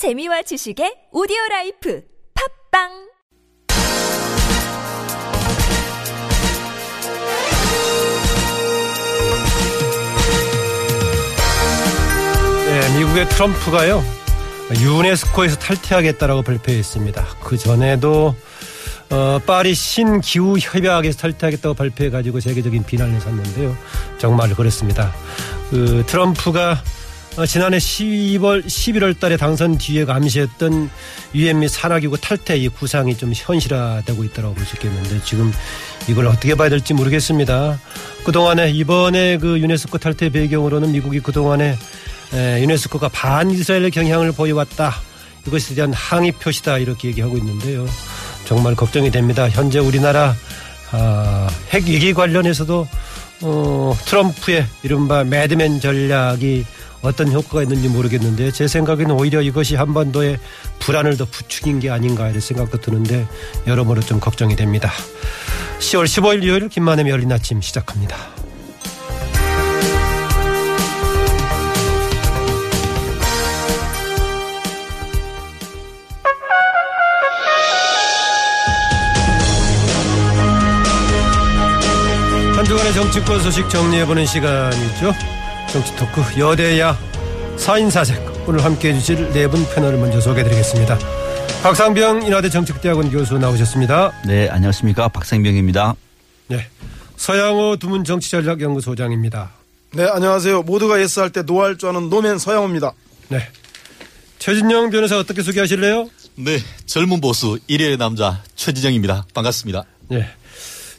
재미와 지식의 오디오 라이프 팟빵 네, 미국의 트럼프가요 유네스코에서 탈퇴하겠다라고 발표했습니다. 그 전에도 어, 파리 신기후 협약에서 탈퇴하겠다고 발표해 가지고 세계적인 비난을 샀는데요. 정말 그렇습니다. 그 트럼프가 어, 지난해 12월 11월 달에 당선 뒤에 감시했던 유엔 및 산하기구 탈퇴 이 구상이 좀 현실화되고 있다고 볼 수 있겠는데 지금 이걸 어떻게 봐야 될지 모르겠습니다. 그동안에 이번에 그 유네스코 탈퇴 배경으로는 미국이 그동안에 에, 유네스코가 반이스라엘 경향을 보여왔다. 이것에 대한 항의 표시다 이렇게 얘기하고 있는데요. 정말 걱정이 됩니다. 현재 우리나라 아, 핵 위기 관련해서도 어, 트럼프의 이른바 매드맨 전략이 어떤 효과가 있는지 모르겠는데 제 생각에는 오히려 이것이 한반도의 불안을 더 부추긴 게 아닌가 이런 생각도 드는데 여러모로 좀 걱정이 됩니다. 10월 15일 일요일 김만혜의 열린 아침 시작합니다. 한 주간의 정치권 소식 정리해보는 시간이죠. 정치 토크 여대야 사인사색 오늘 함께해 주실 네 분 패널을 먼저 소개해드리겠습니다. 박상병 인하대 정책대학원 교수 나오셨습니다. 네, 안녕하십니까. 박상병입니다. 네, 서양호 두문 정치전략연구소장입니다. 네, 안녕하세요. 모두가 예스할 때 노할 줄 아는 노맨 서양호입니다. 네, 최진영 변호사 어떻게 소개하실래요? 네, 젊은 보수 일요의 남자 최지정입니다. 반갑습니다. 네,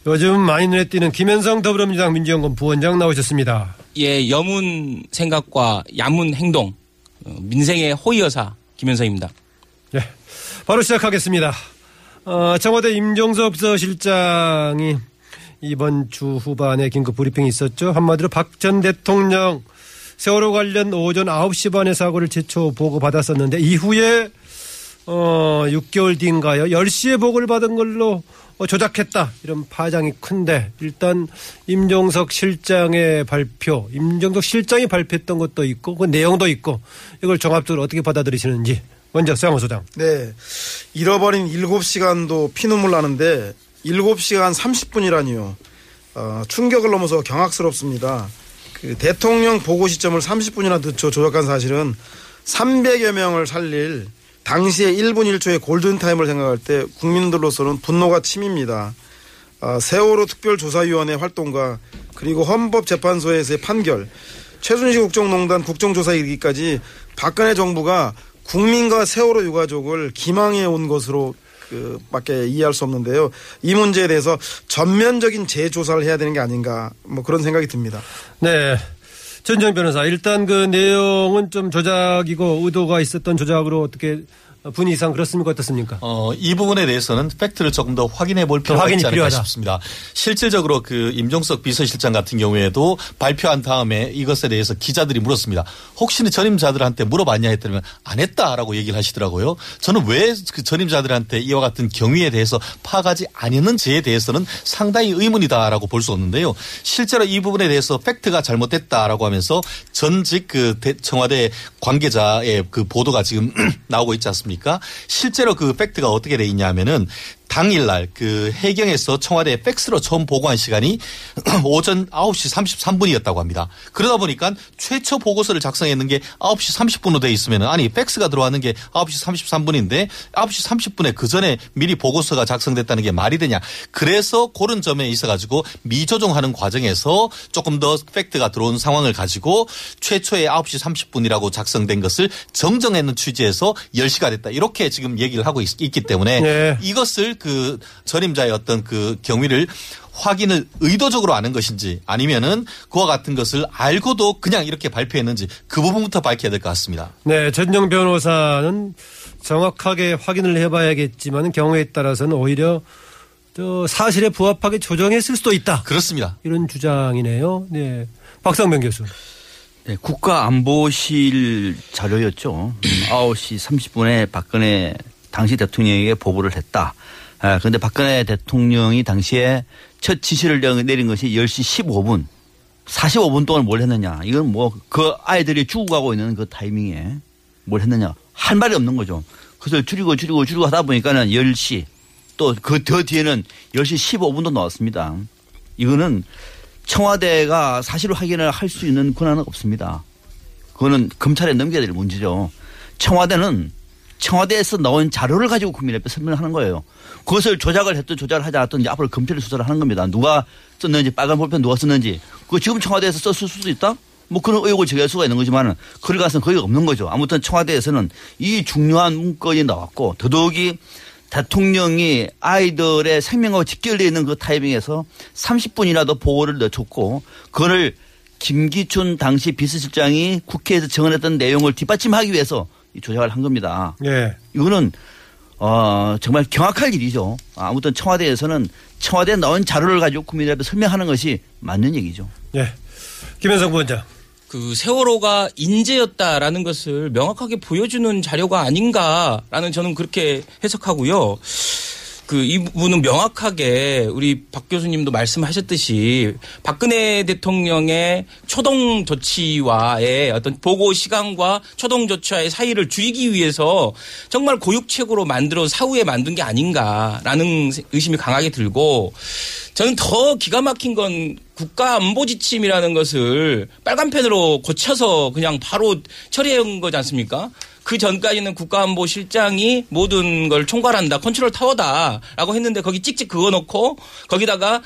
요즘 많이 눈에 띄는 김현성 더불어민주당 민주연구원 부원장 나오셨습니다. 예, 여문 생각과 야문 행동, 어, 민생의 호위여사 김현성입니다. 네, 바로 시작하겠습니다. 어, 청와대 임종석 비서실장이 이번 주 후반에 긴급 브리핑이 있었죠. 한마디로 박 전 대통령 세월호 관련 오전 9시 반에 사고를 최초 보고받았었는데 이후에 어, 6개월 뒤인가요? 10시에 보고를 받은 걸로 어, 조작했다. 이런 파장이 큰데 일단 임종석 실장의 발표, 임종석 실장이 발표했던 것도 있고 그 내용도 있고 이걸 종합적으로 어떻게 받아들이시는지 먼저 서양호 소장. 네. 잃어버린 7시간도 피눈물 나는데 7시간 30분이라니요. 어, 충격을 넘어서 경악스럽습니다. 그 대통령 보고 시점을 30분이나 늦춰 조작한 사실은 300여 명을 살릴 당시의 1분 1초의 골든타임을 생각할 때 국민들로서는 분노가 침입니다. 아, 세월호 특별조사위원회 활동과 그리고 헌법재판소에서의 판결, 최순실 국정농단 국정조사 이르기까지 박근혜 정부가 국민과 세월호 유가족을 기망해 온 것으로 그 밖에 이해할 수 없는데요. 이 문제에 대해서 전면적인 재조사를 해야 되는 게 아닌가 뭐 그런 생각이 듭니다. 네. 전정 변호사 일단 그 내용은 좀 조작이고 의도가 있었던 조작으로 어떻게 분위 이상 그렇습니까 어떻습니까? 어, 이 부분에 대해서는 팩트를 조금 더 확인해 볼 필요가 확인이 있지 않을까 필요하다. 싶습니다. 실질적으로 그 임종석 비서실장 같은 경우에도 발표한 다음에 이것에 대해서 기자들이 물었습니다. 혹시 전임자들한테 물어봤냐 했더니 안 했다라고 얘기를 하시더라고요. 저는 왜 그 전임자들한테 이와 같은 경위에 대해서 파악하지 않았는지에 대해서는 상당히 의문이다라고 볼 수 없는데요. 실제로 이 부분에 대해서 팩트가 잘못됐다라고 하면서 전직 그 대- 청와대 관계자의 그 보도가 지금 나오고 있지 않습니까? 실제로 그 팩트가 어떻게 돼 있냐면은 당일날 그 해경에서 청와대 팩스로 처음 보고한 시간이 오전 9시 33분이었다고 합니다. 그러다 보니까 최초 보고서를 작성했는 게 9시 30분으로 돼 있으면 아니 팩스가 들어왔는 게 9시 33분인데 9시 30분에 그 전에 미리 보고서가 작성됐다는 게 말이 되냐. 그래서 그런 점에 있어 가지고 미조정하는 과정에서 조금 더 팩트가 들어온 상황을 가지고 최초의 9시 30분이라고 작성된 것을 정정했는 취지에서 10시가 됐다. 이렇게 지금 얘기를 하고 있, 기 때문에 네. 이것을 그 전임자의 어떤 그 경위를 확인을 의도적으로 아는 것인지 아니면은 그와 같은 것을 알고도 그냥 이렇게 발표했는지 그 부분부터 밝혀야 될 것 같습니다. 네, 전정 변호사는 정확하게 확인을 해봐야겠지만 경우에 따라서는 오히려 저 사실에 부합하게 조정했을 수도 있다. 그렇습니다. 이런 주장이네요. 네, 박상병 교수. 네, 국가안보실 자료였죠. 9시 30분에 박근혜 당시 대통령에게 보고를 했다. 아, 그런데 박근혜 대통령이 당시에 첫 지시를 내린 것이 10시 15분. 45분 동안 뭘 했느냐. 이건 뭐 그 아이들이 죽어가고 있는 그 타이밍에 뭘 했느냐. 할 말이 없는 거죠. 그래서 줄이고 줄이고 줄이고 하다 보니까는 10시 또 그 더 뒤에는 10시 15분도 나왔습니다. 이거는 청와대가 사실 확인을 할 수 있는 권한은 없습니다. 그거는 검찰에 넘겨야 될 문제죠. 청와대는 청와대에서 나온 자료를 가지고 국민 앞에 설명하는 거예요. 그것을 조작을 했든 조작을 하지 않았든 이제 앞으로 검찰이 수사를 하는 겁니다. 누가 썼는지 빨간 볼펜 누가 썼는지 그거 지금 청와대에서 썼을 수도 있다? 뭐 그런 의혹을 제기할 수가 있는 거지만 그럴 가능성은 거의 없는 거죠. 아무튼 청와대에서는 이 중요한 문건이 나왔고 더더욱이 대통령이 아이들의 생명하고 직결되어 있는 그 타이밍에서 30분이라도 보고를 늦췄고 그거를 김기춘 당시 비서실장이 국회에서 정언했던 내용을 뒷받침하기 위해서 이 조작을 한 겁니다. 예. 이거는 어 정말 경악할 일이죠. 아무튼 청와대에서는 청와대에 나온 자료를 가지고 국민들 앞에 설명하는 것이 맞는 얘기죠. 예. 김현성 부원장. 그 세월호가 인재였다라는 것을 명확하게 보여주는 자료가 아닌가라는 저는 그렇게 해석하고요. 그이 부분은 명확하게 우리 박 교수님도 말씀하셨듯이 박근혜 대통령의 초동 조치와의 어떤 보고 시간과 초동 조치와의 사이를 줄이기 위해서 정말 고육책으로 만들어 사후에 만든 게 아닌가라는 의심이 강하게 들고 저는 더 기가 막힌 건 국가 안보 지침이라는 것을 빨간 펜으로 고쳐서 그냥 바로 처리한 거지 않습니까? 그 전까지는 국가안보실장이 모든 걸 총괄한다, 컨트롤 타워다라고 했는데 거기 찍찍 그거 놓고 거기다가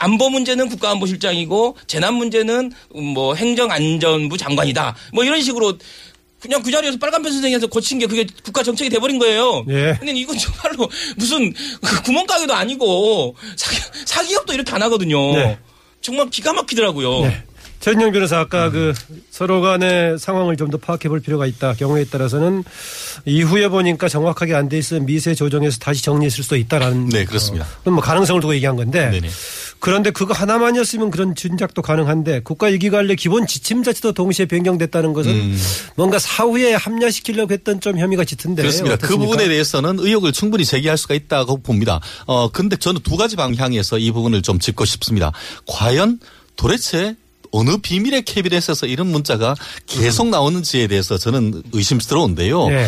안보 문제는 국가안보실장이고 재난 문제는 뭐 행정안전부 장관이다. 뭐 이런 식으로 그냥 그 자리에서 빨간펜 선생님에서 고친 게 그게 국가 정책이 돼버린 거예요. 예. 근데 이건 정말로 무슨 그 구멍가게도 아니고 사기, 사기업도 이렇게 안 하거든요. 네. 정말 기가 막히더라고요. 네. 전영 변호사 아까 그 서로 간의 상황을 좀 더 파악해 볼 필요가 있다. 경우에 따라서는 이후에 보니까 정확하게 안 돼 있으면 미세 조정해서 다시 정리했을 수도 있다라는 네, 그렇습니다. 어, 그건 뭐 가능성을 두고 얘기한 건데 네네. 그런데 그거 하나만이었으면 그런 진작도 가능한데 국가 위기관리 기본 지침 자체도 동시에 변경됐다는 것은 음. 뭔가 사후에 합리화시키려고 했던 좀 혐의가 짙은데 그렇습니다. 그 어떻습니까? 부분에 대해서는 의혹을 충분히 제기할 수가 있다고 봅니다. 어, 근데 저는 두 가지 방향에서 이 부분을 좀 짚고 싶습니다. 과연 도대체 어느 비밀의 캐비넷에서 이런 문자가 계속 나오는지에 대해서 저는 의심스러운데요. 예.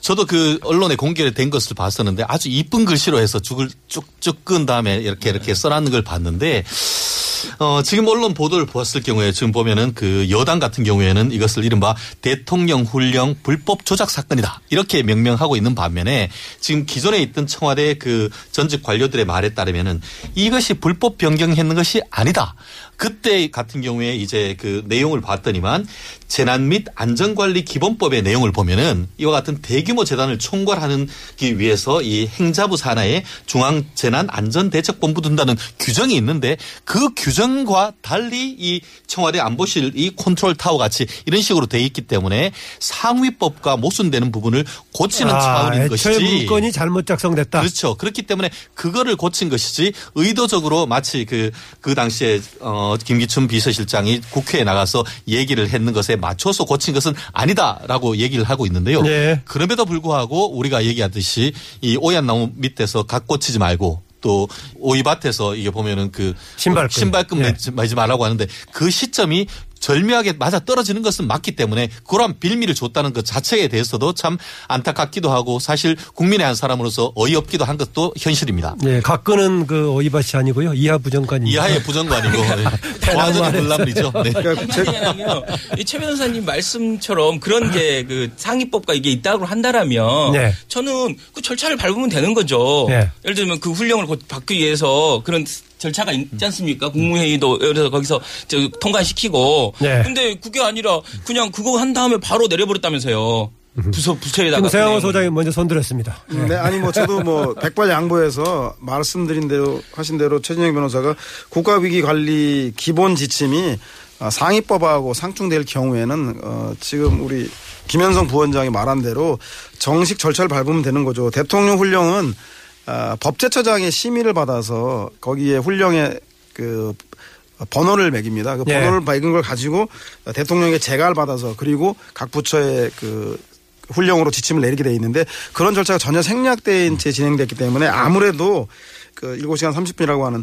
저도 그 언론에 공개된 것을 봤었는데 아주 이쁜 글씨로 해서 쭉을 쭉쭉 끈 다음에 이렇게 이렇게 써놨는 걸 봤는데 어, 지금 언론 보도를 보았을 경우에 지금 보면은 그 여당 같은 경우에는 이것을 이른바 대통령 훈령 불법 조작 사건이다. 이렇게 명명하고 있는 반면에 지금 기존에 있던 청와대 그 전직 관료들의 말에 따르면은 이것이 불법 변경했는 것이 아니다. 그때 같은 경우에 이제 그 내용을 봤더니만 재난 및 안전관리 기본법의 내용을 보면은 이와 같은 대규모 재단을 총괄하기 위해서 이 행자부 산하에 중앙 재난 안전 대책 본부 둔다는 규정이 있는데 그 규정과 달리 이 청와대 안보실 이 컨트롤 타워 같이 이런 식으로 돼 있기 때문에 상위법과 모순되는 부분을 고치는 아, 차원인 애초에 것이지. 문건이 잘못 작성됐다. 그렇죠. 그렇기 때문에 그거를 고친 것이지 의도적으로 마치 그, 그 당시에 어, 김기춘 비서실장이 국회에 나가서 얘기를 했는 것에 맞춰서 고친 것은 아니다라고 얘기를 하고 있는데요. 네. 그럼에도 불구하고 우리가 얘기하듯이 이 오얏나무 밑에서 갓 고치지 말고 또 오이밭에서 이게 보면은 그 신발끈. 신발끈 예. 매지 매지 말라고 하는데 그 시점이 절묘하게 맞아 떨어지는 것은 맞기 때문에 그런 빌미를 줬다는 것 자체에 대해서도 참 안타깝기도 하고 사실 국민의 한 사람으로서 어이없기도 한 것도 현실입니다. 예, 각근은 그 오이밭이 아니고요. 이하 부정관입니다. 이하의 부정관이고 완전히 물람이죠. 네. 왜냐면요, 이최 변호사님 말씀처럼 그런 게 그 상위법과 이게 있다고 한다라면 네. 저는 그 절차를 밟으면 되는 거죠. 네. 예를 들면 그 훈령을 곧 받기 위해서 그런 절차가 있지 않습니까? 국무회의도 들어서 거기서 저 통과시키고. 네. 근데 그게 아니라 그냥 그거 한 다음에 바로 내려버렸다면서요. 부서 부처에다가. 그냥. 소장이 먼저 손들었습니다. 네, 아니 뭐 저도 뭐 백발 양보해서 말씀드린 대로 하신 대로 최진영 변호사가 국가 위기 관리 기본 지침이 아, 상위법하고 상충될 경우에는 어 지금 우리 김현성 부원장이 말한 대로 정식 절차를 밟으면 되는 거죠. 대통령 훈령은 아, 법제처장의 심의를 받아서 거기에 훈령에 그 번호를 매깁니다. 그 예. 번호를 매긴 걸 가지고 대통령에게 재가를 받아서 그리고 각 부처의 그 훈령으로 지침을 내리게 돼 있는데 그런 절차가 전혀 생략된 채 진행됐기 때문에 아무래도 그 7시간 30분이라고 하는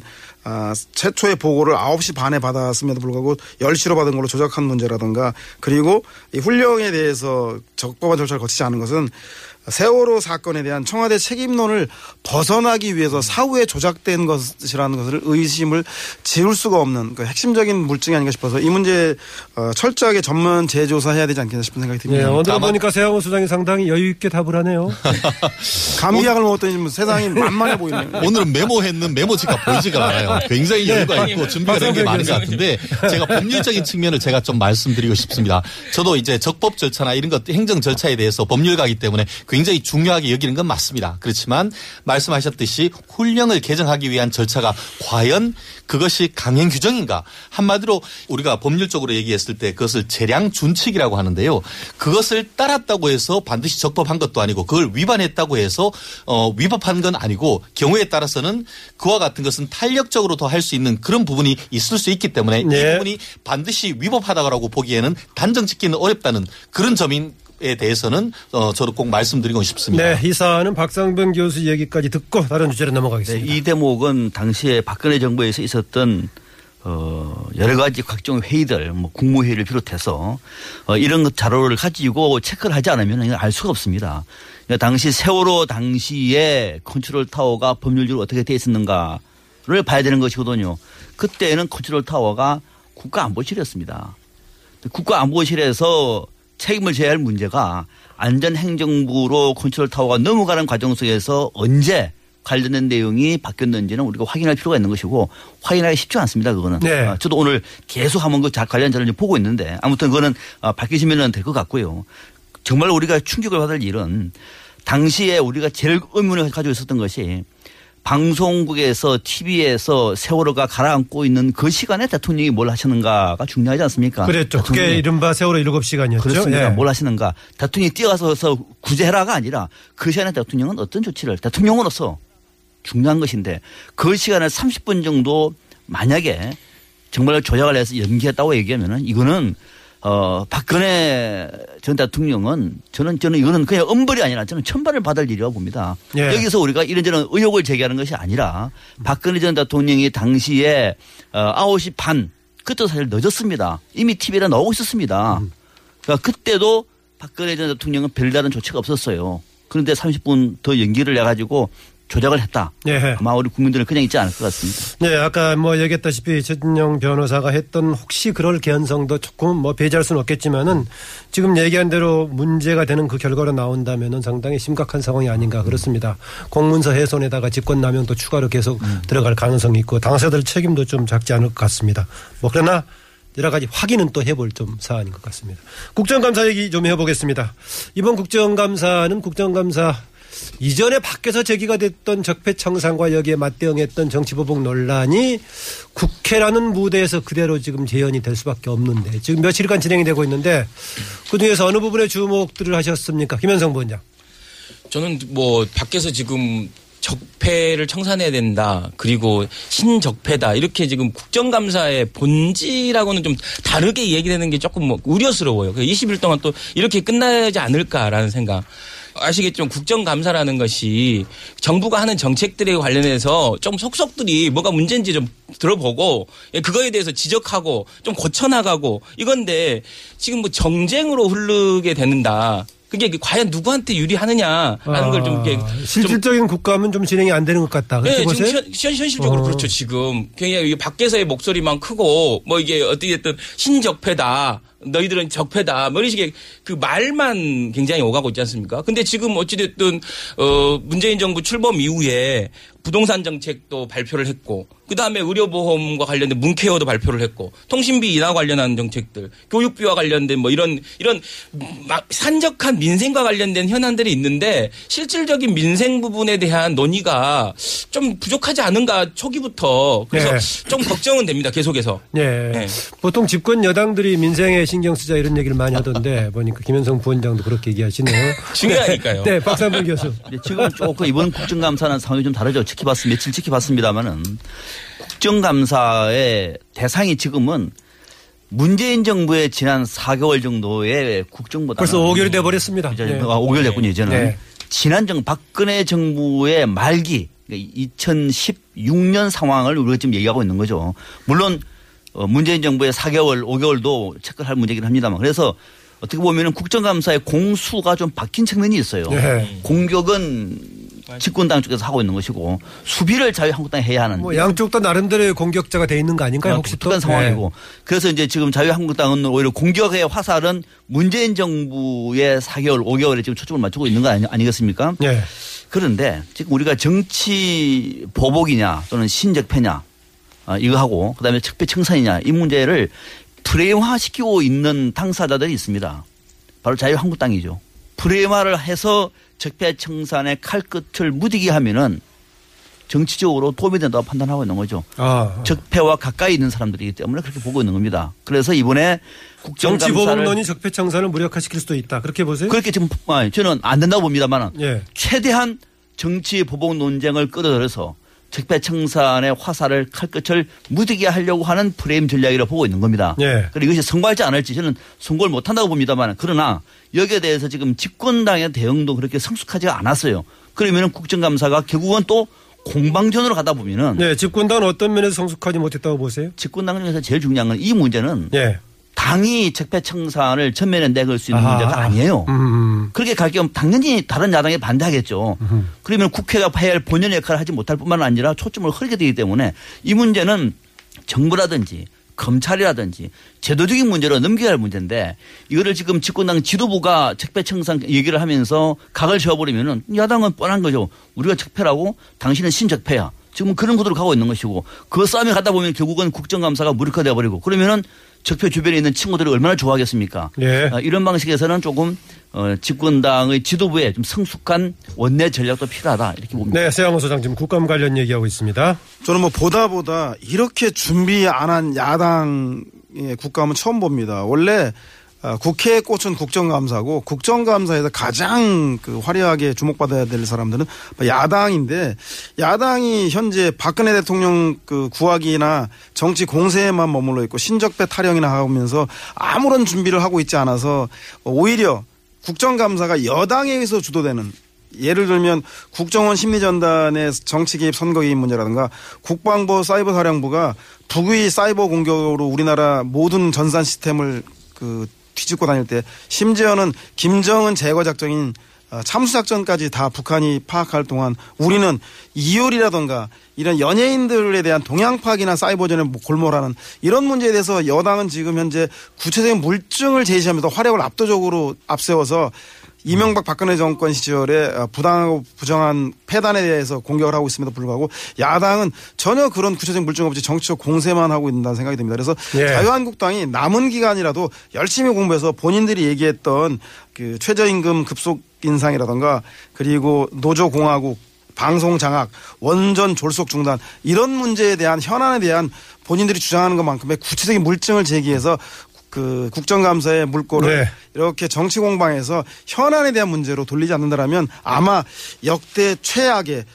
아, 최초의 보고를 9시 반에 받았음에도 불구하고 10시로 받은 걸로 조작한 문제라든가 그리고 이 훈령에 대해서 적법한 절차를 거치지 않은 것은 세월호 사건에 대한 청와대 책임론을 벗어나기 위해서 사후에 조작된 것이라는 것을 의심을 지울 수가 없는 그 핵심적인 물증이 아닌가 싶어서 이 문제 어, 철저하게 전면 재조사해야 되지 않겠나 싶은 생각이 예, 듭니다. 오늘 다만- 보니까 세양호 수장이 상당히 여유 있게 답을 하네요. 감기약을 먹었더니 뭐 세상이 만만해 보이네요. 오늘은 메모했는 메모지가 보이지가 않아요. 굉장히 여유가 있고 준비가 된 게 많은 것 같은데 제가 법률적인 측면을 제가 좀 말씀드리고 싶습니다. 저도 이제 적법 절차나 이런 것 행정 절차에 대해서 법률가이기 때문에 굉장히 중요하게 여기는 건 맞습니다. 그렇지만 말씀하셨듯이 훈령을 개정하기 위한 절차가 과연 그것이 강행 규정인가? 한마디로 우리가 법률적으로 얘기했을 때 그것을 재량 준칙이라고 하는데요. 그것을 따랐다고 해서 반드시 적법한 것도 아니고 그걸 위반했다고 해서 어 위법한 건 아니고 경우에 따라서는 그와 같은 것은 탄력적으로 더 할 수 있는 그런 부분이 있을 수 있기 때문에 네. 이 부분이 반드시 위법하다고 보기에는 단정 짓기는 어렵다는 그런 점인 에 대해서는 어 저도 꼭 말씀드리고 싶습니다. 네, 이 사안은 박상병 교수 얘기까지 듣고 다른 주제로 네, 넘어가겠습니다. 이 대목은 당시에 박근혜 정부에서 있었던 어 여러 가지 각종 회의들, 뭐 국무회의를 비롯해서 어 이런 것 자료를 가지고 체크를 하지 않으면 이건 알 수가 없습니다. 그러니까 당시 세월호 당시에 컨트롤 타워가 법률적으로 어떻게 돼 있었는가를 봐야 되는 것이거든요. 그때는 컨트롤 타워가 국가안보실이었습니다. 국가안보실에서 책임을 져야 할 문제가 안전행정부로 컨트롤 타워가 넘어가는 과정 속에서 언제 관련된 내용이 바뀌었는지는 우리가 확인할 필요가 있는 것이고 확인하기 쉽지 않습니다. 그거는. 네. 아, 저도 오늘 계속 한번 그 자- 관련 자료를 보고 있는데 아무튼 그거는 아, 밝히시면 될 것 같고요. 정말 우리가 충격을 받을 일은 당시에 우리가 제일 의문을 가지고 있었던 것이 방송국에서 TV에서 세월호가 가라앉고 있는 그 시간에 대통령이 뭘 하시는가가 중요하지 않습니까? 그랬죠. 그게 이른바 세월호 7시간이었죠. 그렇습니다. 예. 뭘 하시는가. 대통령이 뛰어가서 구제해라가 아니라 그 시간에 대통령은 어떤 조치를 대통령으로서 중요한 것인데 그 시간을 30분 정도 만약에 정말 조작을 해서 연기했다고 얘기하면은 이거는 어 박근혜 전 대통령은 저는 저는 이거는 그냥 엄벌이 아니라 저는 천발을 받을 일이라고 봅니다. 예. 여기서 우리가 이런저런 의혹을 제기하는 것이 아니라 박근혜 전 대통령이 당시에 어 9시 반 그때도 사실 늦었습니다. 이미 TV에 나오고 있었습니다. 그러니까 그때도 박근혜 전 대통령은 별다른 조치가 없었어요. 그런데 30분 더 연기를 해가지고 조작을 했다. 예. 아마 우리 국민들은 그냥 있지 않을 것 같습니다. 네, 아까 뭐 얘기했다시피 최진영 변호사가 했던 혹시 그럴 개연성도 조금 뭐 배제할 수는 없겠지만은 지금 얘기한 대로 문제가 되는 그 결과로 나온다면은 상당히 심각한 상황이 아닌가 그렇습니다. 공문서 훼손에다가 직권남용도 추가로 계속 들어갈 가능성이 있고 당사자들 책임도 좀 작지 않을 것 같습니다. 뭐 그러나 여러 가지 확인은 또 해볼 좀 사안인 것 같습니다. 국정감사 얘기 좀 해보겠습니다. 이번 국정감사는 국정감사 이전에 밖에서 제기가 됐던 적폐청산과 여기에 맞대응했던 정치보복 논란이 국회라는 무대에서 그대로 지금 재현이 될 수밖에 없는데 지금 며칠간 진행이 되고 있는데 그중에서 어느 부분에 주목들을 하셨습니까? 김현성 부원장. 저는 뭐 밖에서 지금 적폐를 청산해야 된다. 그리고 신적폐다. 이렇게 지금 국정감사의 본질하고는 좀 다르게 얘기되는 게 조금 뭐 우려스러워요. 그 20일 동안 또 이렇게 끝나지 않을까라는 생각. 아시겠지만 국정감사라는 것이 정부가 하는 정책들에 관련해서 좀 속속들이 뭐가 문제인지 좀 들어보고 예, 그거에 대해서 지적하고 좀 고쳐나가고 이건데 지금 뭐 정쟁으로 흐르게 되는다. 그게 과연 누구한테 유리하느냐라는 걸좀 이렇게 아, 좀 실질적인 국감은 좀 진행이 안 되는 것 같다. 네, 지금? 현, 현, 현실적으로 어. 그렇죠, 지금. 이 밖에서의 목소리만 크고, 뭐 이게 어떻게든 신적폐다, 너희들은 적폐다, 뭐 이런 식의 그 말만 굉장히 오가고 있지 않습니까? 근데 지금 어찌됐든, 어, 문재인 정부 출범 이후에 부동산 정책도 발표를 했고, 그 다음에 의료보험과 관련된 문케어도 발표를 했고, 통신비 인하 관련한 정책들, 교육비와 관련된 뭐 이런, 이런 막 산적한 민생과 관련된 현안들이 있는데, 실질적인 민생 부분에 대한 논의가 좀 부족하지 않은가 초기부터. 그래서 네. 좀 걱정은 됩니다, 계속해서. 예. 네. 보통 집권 여당들이 민생에 신경 쓰자 이런 얘기를 많이 하던데 보니까 김현성 부원장도 그렇게 얘기하시네요. 중요하니까요. 네, 박상범 교수. 근데 지금 조금 이번 국정감사는 상황이 좀 다르죠. 지켜봤, 며칠 지켜봤습니다만은 국정감사의 대상이 지금은 문재인 정부의 지난 4개월 정도의 국정보다 벌써 5개월이 돼버렸습니다. 이제 네. 아, 5개월 됐군요, 이제는. 네. 지난 정 박근혜 정부의 말기 그러니까 2016년 상황을 우리가 지금 얘기하고 있는 거죠. 물론 어, 문재인 정부의 4개월, 5개월도 체크를 할 문제긴 합니다만 그래서 어떻게 보면은 국정감사의 공수가 좀 바뀐 측면이 있어요. 네. 공격은 집권당 쪽에서 하고 있는 것이고 수비를 자유한국당이 해야 하는 뭐 양쪽 다 나름대로의 공격자가 돼 있는 거 아닌가요? 혹시 또? 상황이고 그래서 이제 지금 자유한국당은 오히려 공격의 화살은 문재인 정부의 4개월, 5개월에 지금 초점을 맞추고 있는 거 아니, 아니겠습니까? 네. 예. 그런데 지금 우리가 정치 보복이냐 또는 신적패냐 아, 이거 하고 그다음에 적폐 청산이냐 이 문제를 프레임화시키고 있는 당사자들이 있습니다. 바로 자유한국당이죠. 프레임화를 해서 적폐 청산의 칼끝을 무디게 하면은 정치적으로 도움이 된다고 판단하고 있는 거죠. 아. 적폐와 가까이 있는 사람들이기 때문에 그렇게 보고 있는 겁니다. 그래서 이번에 정치 국정감사를 보복론이 적폐 청산을 무력화시킬 수도 있다. 그렇게 보세요? 그렇게 지금 아니, 저는 안 된다고 봅니다만 예. 최대한 정치 보복 논쟁을 끌어들여서 적폐 청산의 화살을 칼끝을 무디게 하려고 하는 프레임 전략이라고 보고 있는 겁니다. 예. 그리고 이것이 성공할지 안 할지 저는 성공을 못 한다고 봅니다만 그러나 여기에 대해서 지금 집권당의 대응도 그렇게 성숙하지가 않았어요. 그러면은 국정감사가 결국은 또 공방전으로 가다 보면은 네, 집권당은 어떤 면에서 성숙하지 못했다고 보세요? 집권당 중에서 제일 중요한 건 이 문제는 예. 당이 적폐 청산을 전면에 내걸 수 있는 아하. 문제가 아니에요. 음. 그렇게 갈 경우 당연히 다른 야당이 반대하겠죠. 그러면 국회가 해야 할 본연의 역할을 하지 못할 뿐만 아니라 초점을 흐리게 되기 때문에 이 문제는 정부라든지 검찰이라든지 제도적인 문제로 넘겨야 할 문제인데 이거를 지금 집권당 지도부가 적폐청산 얘기를 하면서 각을 세워버리면은 야당은 뻔한 거죠. 우리가 적폐라고 당신은 신적폐야. 지금 그런 구도로 가고 있는 것이고 그 싸움에 가다 보면 결국은 국정감사가 무력화돼 버리고 그러면은 적폐 주변에 있는 친구들이 얼마나 좋아하겠습니까? 예. 아, 이런 방식에서는 조금 어, 집권당의 지도부에 좀 성숙한 원내 전략도 필요하다 이렇게 봅니다. 네, 세영호 소장 지금 국감 관련 얘기하고 있습니다. 저는 뭐 보다 보다 이렇게 준비 안 한 야당의 국감은 처음 봅니다. 원래 아, 국회에 꽂힌 국정감사고 국정감사에서 가장 그 화려하게 주목받아야 될 사람들은 야당인데 야당이 현재 박근혜 대통령 그 구하기나 정치 공세에만 머물러 있고 신적배 타령이나 하면서 아무런 준비를 하고 있지 않아서 오히려 국정감사가 여당에 의해서 주도되는 예를 들면 국정원 심리전단의 정치 개입 선거 개입 문제라든가 국방부 사이버 사령부가 북의 사이버 공격으로 우리나라 모든 전산 시스템을 그 뒤집고 다닐 때 심지어는 김정은 제거 작전인 어, 참수 작전까지 다 북한이 파악할 동안 우리는 이율이라든가 이런 연예인들에 대한 동향 파악이나 사이버전에 골몰하는 이런 문제에 대해서 여당은 지금 현재 구체적인 물증을 제시하면서 화력을 압도적으로 앞세워서 이명박 박근혜 정권 시절에 어, 부당하고 부정한 폐단에 대해서 공격을 하고 있음에도 불구하고 야당은 전혀 그런 구체적인 물증 없이 정치적 공세만 하고 있다는 생각이 듭니다. 그래서 예. 자유한국당이 남은 기간이라도 열심히 공부해서 본인들이 얘기했던 그 최저임금 급속 인상이라던가 그리고 노조 공화국 방송 장악, 원전 졸속 중단 이런 문제에 대한 현안에 대한 본인들이 주장하는 것만큼의 구체적인 물증을 제기해서 그 국정감사의 물꼬를 네. 이렇게 정치 공방에서 현안에 대한 문제로 돌리지 않는다라면 아마 역대 최악의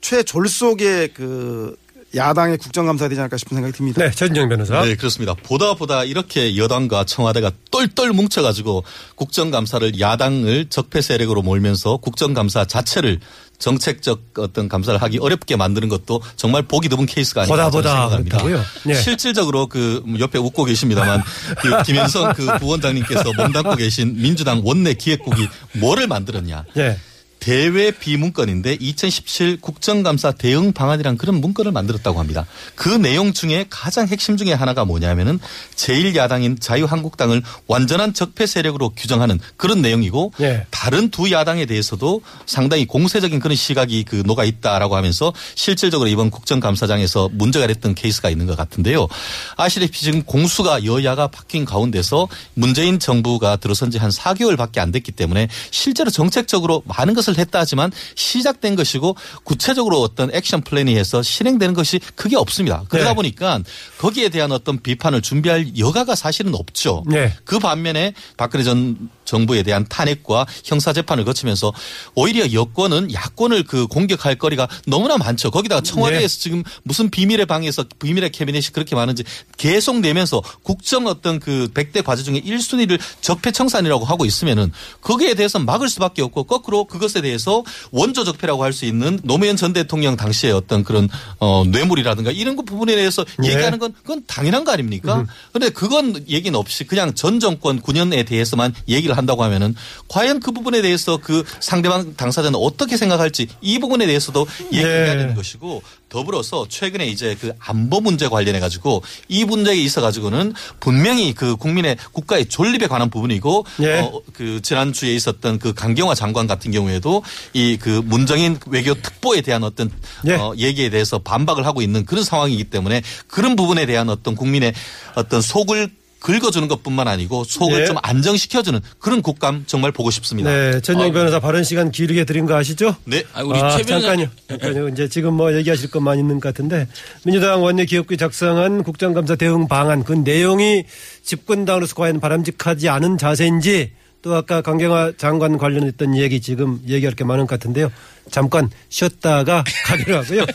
최졸속의 그 야당의 국정감사가 되지 않을까 싶은 생각이 듭니다. 네, 전정 변호사. 네, 그렇습니다. 보다 보다 이렇게 여당과 청와대가 똘똘 뭉쳐가지고 국정감사를 야당을 적폐 세력으로 몰면서 국정감사 자체를 정책적 어떤 감사를 하기 어렵게 만드는 것도 정말 보기 드문 케이스가 아닌가 보다 보다 생각합니다. 네. 실질적으로 그 옆에 웃고 계십니다만 그 김현성 그 부원장님께서 몸담고 계신 민주당 원내 기획국이 뭐를 만들었냐. 예. 대외 비문건인데 2017 국정감사 대응 방안이란 그런 문건을 만들었다고 합니다. 그 내용 중에 가장 핵심 중에 하나가 뭐냐면은 제1야당인 자유한국당을 완전한 적폐 세력으로 규정하는 그런 내용이고 예. 다른 두 야당에 대해서도 상당히 공세적인 그런 시각이 그 녹아 있다라고 하면서 실질적으로 이번 국정감사장에서 문제가 됐던 케이스가 있는 것 같은데요. 아시다시피 지금 공수가 여야가 바뀐 가운데서 문재인 정부가 들어선 지 한 4개월밖에 안 됐기 때문에 실제로 정책적으로 많은 것을 했다 하지만 시작된 것이고 구체적으로 어떤 액션 플랜이 해서 실행되는 것이 크게 없습니다. 그러다 네. 보니까 거기에 대한 어떤 비판을 준비할 여가가 사실은 없죠. 네. 그 반면에 박근혜 전 정부에 대한 탄핵과 형사 재판을 거치면서 오히려 여권은 야권을 그 공격할 거리가 너무나 많죠. 거기다가 청와대에서 지금 무슨 비밀의 방에서 비밀의 캐비넷이 그렇게 많은지 계속 내면서 국정 어떤 그 100대 과제 중에 1순위를 적폐청산이라고 하고 있으면은 거기에 대해서 막을 수밖에 없고 거꾸로 그것에 대해서 원조 적폐라고 할 수 있는 노무현 전 대통령 당시의 어떤 그런 어 뇌물이라든가 이런 그 부분에 대해서 예. 얘기하는 건 그건 당연한 거 아닙니까? 그런데 그건 얘기는 없이 그냥 전 정권 9년에 대해서만 얘기를 한다고 하면은 과연 그 부분에 대해서 그 상대방 당사자는 어떻게 생각할지 이 부분에 대해서도 얘기를 해야 예. 되는 것이고 더불어서 최근에 이제 그 안보 문제 관련해 가지고 이 문제에 있어 가지고는 분명히 그 국민의 국가의 존립에 관한 부분이고 예. 어, 그 지난주에 있었던 그 강경화 장관 같은 경우에도 이 그 문정인 외교 특보에 대한 어떤 예. 어, 얘기에 대해서 반박을 하고 있는 그런 상황이기 때문에 그런 부분에 대한 어떤 국민의 어떤 속을 긁어주는 것뿐만 아니고 속을 예. 좀 안정시켜주는 그런 국감 정말 보고 싶습니다. 네, 전영 변호사 발언 시간 길게 드린 거 아시죠? 네. 아, 우리 아, 최 변호사 잠깐요. 잠깐요. 이제 지금 뭐 얘기하실 것만 있는 것 같은데 민주당 원내 기획국이 작성한 국정감사 대응 방안 그 내용이 집권당으로서 과연 바람직하지 않은 자세인지 또 아까 강경화 장관 관련했던 얘기 지금 얘기할 게 많은 것 같은데요. 잠깐 쉬었다가 가기로 하고요.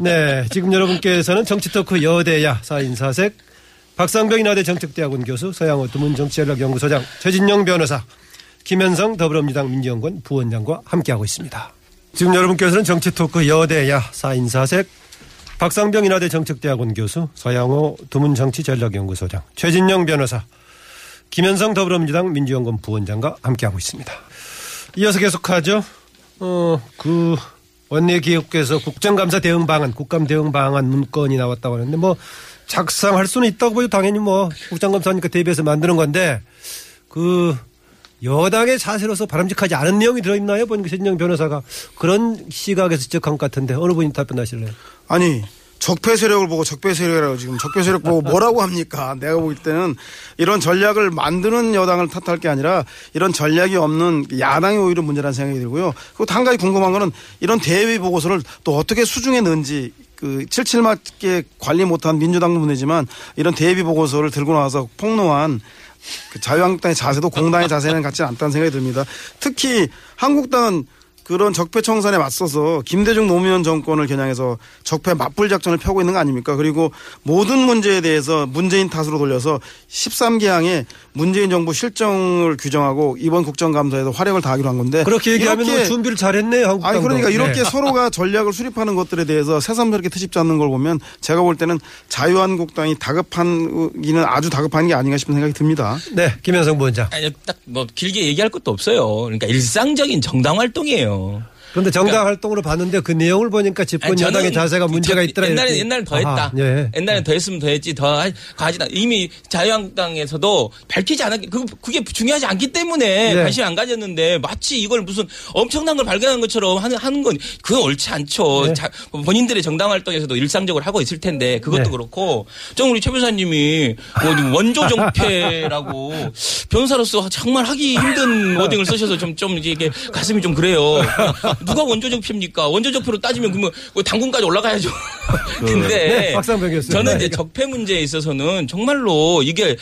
네, 지금 여러분께서는 정치 토크 여대야 4인 4색 박상병 인하대 정책대학원 교수 서양호 두문 정치연락연구소장 최진영 변호사 김현성 더불어민주당 민주연구원 부원장과 함께하고 있습니다. 지금 여러분께서는 정치 토크 여대야 4인 4색 박상병 인하대 정책대학원 교수 서양호 두문 정치전략연구소장 최진영 변호사 김현성 더불어민주당 민주연구원 부원장과 함께하고 있습니다. 이어서 계속하죠. 어, 그 원내 기획국에서 국정감사 대응 방안, 국감 대응 방안 문건이 나왔다고 하는데 뭐 작성할 수는 있다고 보죠. 당연히 뭐 국정감사니까 대비해서 만드는 건데 그 여당의 자세로서 바람직하지 않은 내용이 들어있나요? 보니까 최진영 변호사가 그런 시각에서 지적한 것 같은데 어느 분이 답변하실래요? 아니 적폐 세력을 보고 적폐 세력이라고 지금 적폐 세력 보고 뭐라고 합니까? 내가 보기 때는 이런 전략을 만드는 여당을 탓할 게 아니라 이런 전략이 없는 야당이 오히려 문제라는 생각이 들고요. 그리고 한 가지 궁금한 거는 이런 대외 보고서를 또 어떻게 수중에 넣은지 그 칠칠맞게 관리 못한 민주당도 문제지만 이런 대비 보고서를 들고 나와서 폭로한 그 자유한국당의 자세도 공당의 자세는 같지 않다는 생각이 듭니다. 특히 한국당은 그런 적폐 청산에 맞서서 김대중 노무현 정권을 겨냥해서 적폐 맞불 작전을 펴고 있는 거 아닙니까? 그리고 모든 문제에 대해서 문재인 탓으로 돌려서 13개항에 문재인 정부 실정을 규정하고 이번 국정감사에서 활약을 다하기로 한 건데 그렇게 얘기하면 이렇게 뭐 준비를 잘했네요. 한국당도. 아니 그러니까 이렇게 네. 서로가 전략을 수립하는 것들에 대해서 새삼스럽게 트집 잡는 걸 보면 제가 볼 때는 자유한국당이 다급한기는 아주 다급한 게 아닌가 싶은 생각이 듭니다. 네, 김현성 부원장. 아니 딱뭐 길게 얘기할 것도 없어요. 그러니까 일상적인 정당 활동이에요. No. 그런데 정당 활동으로 봤는데 그 내용을 보니까 집권 그러니까 아니, 여당의 자세가 문제가 저 있더라. 옛날에 이렇게. 옛날엔 더 했다. 아하, 예. 옛날엔 더 했으면 더 했지 더 하- 가지다. 이미 자유한국당에서도 밝히지 않았 그 그게 중요하지 않기 때문에 네. 관심 안 가졌는데 마치 이걸 무슨 엄청난 걸 발견한 것처럼 하는 하는 건 그건 옳지 않죠. 네. 자, 본인들의 정당 활동에서도 일상적으로 하고 있을 텐데 그것도 네. 그렇고 좀 우리 최 변호사님이 뭐 원조 정패라고 변호사로서 정말 하기 힘든 워딩을 쓰셔서 좀 좀 이게 가슴이 좀 그래요. 누가 원조 정패입니까? 원조 정패로 따지면 그러면 그 당군까지 올라가야죠. 근데 네, 박상병 교수님. 저는 네. 이제 적폐 문제에 있어서는 정말로 이게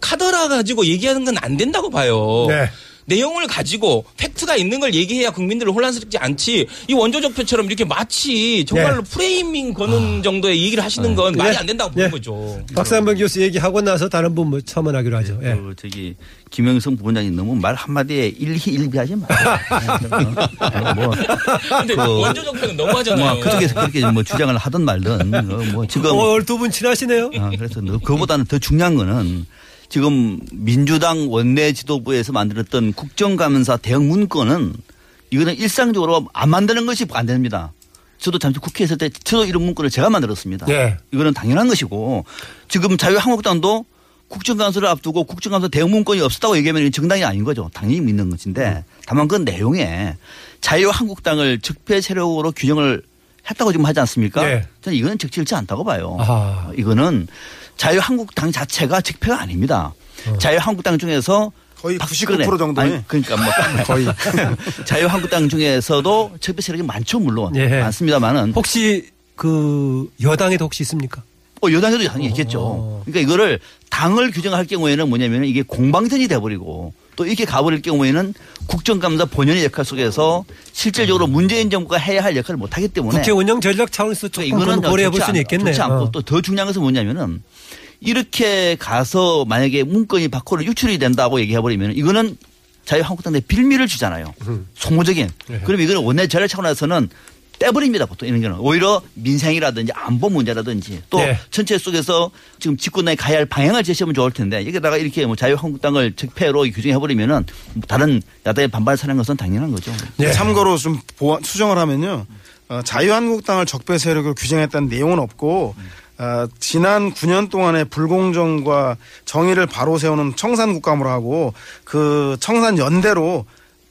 카더라 가지고 얘기하는 건 안 된다고 봐요. 네. 내용을 가지고 팩트가 있는 걸 얘기해야 국민들을 혼란스럽지 않지 이 원조 적폐처럼 이렇게 마치 정말로 네. framing 거는 정도의 얘기를 하시는 건 말이 네. 안 된다고 보는 네. 거죠. 박상범 교수 얘기하고 나서 다른 분뭐 첨언하기로 하죠. 예. 그 저기 김영성 부원장이 너무 말 한마디에 일희일비하지 마. 뭐, 근데 원조 적폐는 너무하잖아요. 뭐 그쪽에서 그렇게 뭐 주장을 하든 말든 어, 뭐 지금 어, 두분 친하시네요. 아, 그래서 너- 그거보다는 더 중요한 거는 지금 민주당 원내 지도부에서 만들었던 국정감사 대응 문건은 이거는 일상적으로 안 만드는 것이 안 됩니다. 저도 잠시 국회에 있을 때 저도 이런 문건을 제가 만들었습니다. 네. 이거는 당연한 것이고 지금 자유한국당도 국정감사를 앞두고 국정감사 대응 문건이 없었다고 얘기하면 정당이 아닌 거죠. 당연히 믿는 것인데 다만 그 내용에 자유한국당을 적폐 세력으로 규정을 했다고 지금 하지 않습니까? 네. 저는 이거는 적절치 않다고 봐요. 아하. 이거는 자유한국당 자체가 적폐가 아닙니다. 자유한국당 중에서 거의 박근혜 99% 정도의 아니, 그러니까 뭐 거의 자유한국당 중에서도 적폐 세력이 많죠 물론 예. 많습니다만은 혹시 그 여당에도 혹시 있습니까? 어, 여당에도 당연히 있겠죠. 그러니까 이거를 당을 규정할 경우에는 뭐냐면 이게 공방전이 돼버리고 또 이렇게 가버릴 경우에는 국정감사 본연의 역할 속에서 실질적으로 문재인 정부가 해야 할 역할을 못하기 때문에 국회 운영 전략 차원에서 조금 그러니까 이거는 고려해 볼 수는 않- 있겠네요. 좋지 않고 어. 또더 중요한 것은 뭐냐면은 이렇게 가서 만약에 문건이 밖으로 유출이 된다고 얘기해버리면 이거는 자유한국당 내 빌미를 주잖아요. 음. 소모적인. 네. 그럼 이거는 원내 전략 차원에서는 떼버립니다. 보통 이런 경우는. 오히려 민생이라든지 안보 문제라든지 또 네. 전체 속에서 지금 집권당이 가야 할 방향을 제시하면 좋을 텐데 여기다가 이렇게 뭐 자유한국당을 적폐로 규정해 버리면은 다른 야당의 반발을 사는 것은 당연한 거죠. 네. 참고로 좀 보완- 수정을 하면요. 어, 자유한국당을 적폐 세력으로 규정했다는 내용은 없고 어, 지난 9년 동안의 불공정과 정의를 바로 세우는 청산 국감을 하고 그 청산 연대로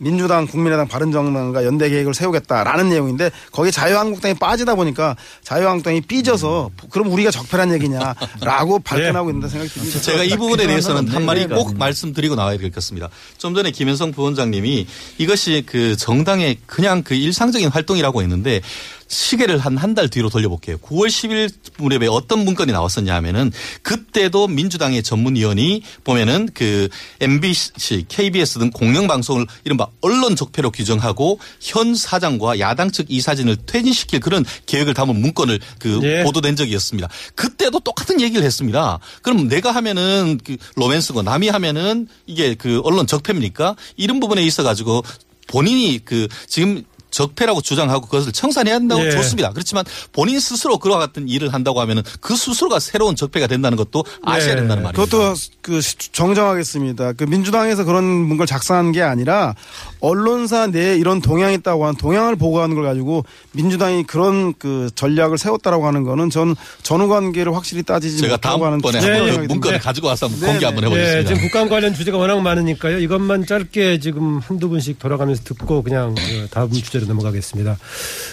민주당, 국민의당, 바른정당과 연대 계획을 세우겠다라는 내용인데 거기에 자유한국당이 빠지다 보니까 자유한국당이 삐져서 그럼 우리가 적폐란 얘기냐라고 발끈하고 있는 생각이 듭니다. 제가 이 부분에 대해서는 한 마디 네, 꼭 네. 말씀드리고 나와야 되겠습니다. 좀 전에 김현성 부원장님이 이것이 그 정당의 그냥 그 일상적인 활동이라고 했는데 시계를 한 한 달 뒤로 돌려볼게요. 9월 10일 무렵에 어떤 문건이 나왔었냐 하면은 그때도 민주당의 전문위원이 보면은 그 MBC, KBS 등 공영방송을 이른바 언론 적폐로 규정하고 현 사장과 야당 측 이사진을 퇴진시킬 그런 계획을 담은 문건을 그 예. 보도된 적이 있었습니다. 그때도 똑같은 얘기를 했습니다. 그럼 내가 하면은 그 로맨스고 남이 하면은 이게 그 언론 적폐입니까? 이런 부분에 있어 가지고 본인이 그 지금 적폐라고 주장하고 그것을 청산해야 한다고 예. 좋습니다. 그렇지만 본인 스스로 그와 같은 일을 한다고 하면은 그 스스로가 새로운 적폐가 된다는 것도 아셔야 예. 된다는 말입니다. 그것도 그 정정하겠습니다. 그 민주당에서 그런 문걸 작성한 게 아니라 언론사 내에 이런 동향이 있다고 하는 동향을 보고하는 걸 가지고 민주당이 그런 그 전략을 세웠다라고 하는 거는 전 전후 관계를 확실히 따지지 제가 다음번에 네, 한번 네. 그 문건을 가지고 와서 한번 네, 공개 네. 한번 예, 해보겠습니다. 지금 국감 관련 주제가 워낙 많으니까요. 이것만 짧게 지금 한두 분씩 돌아가면서 듣고 그냥 그 다음 주제로 넘어가겠습니다.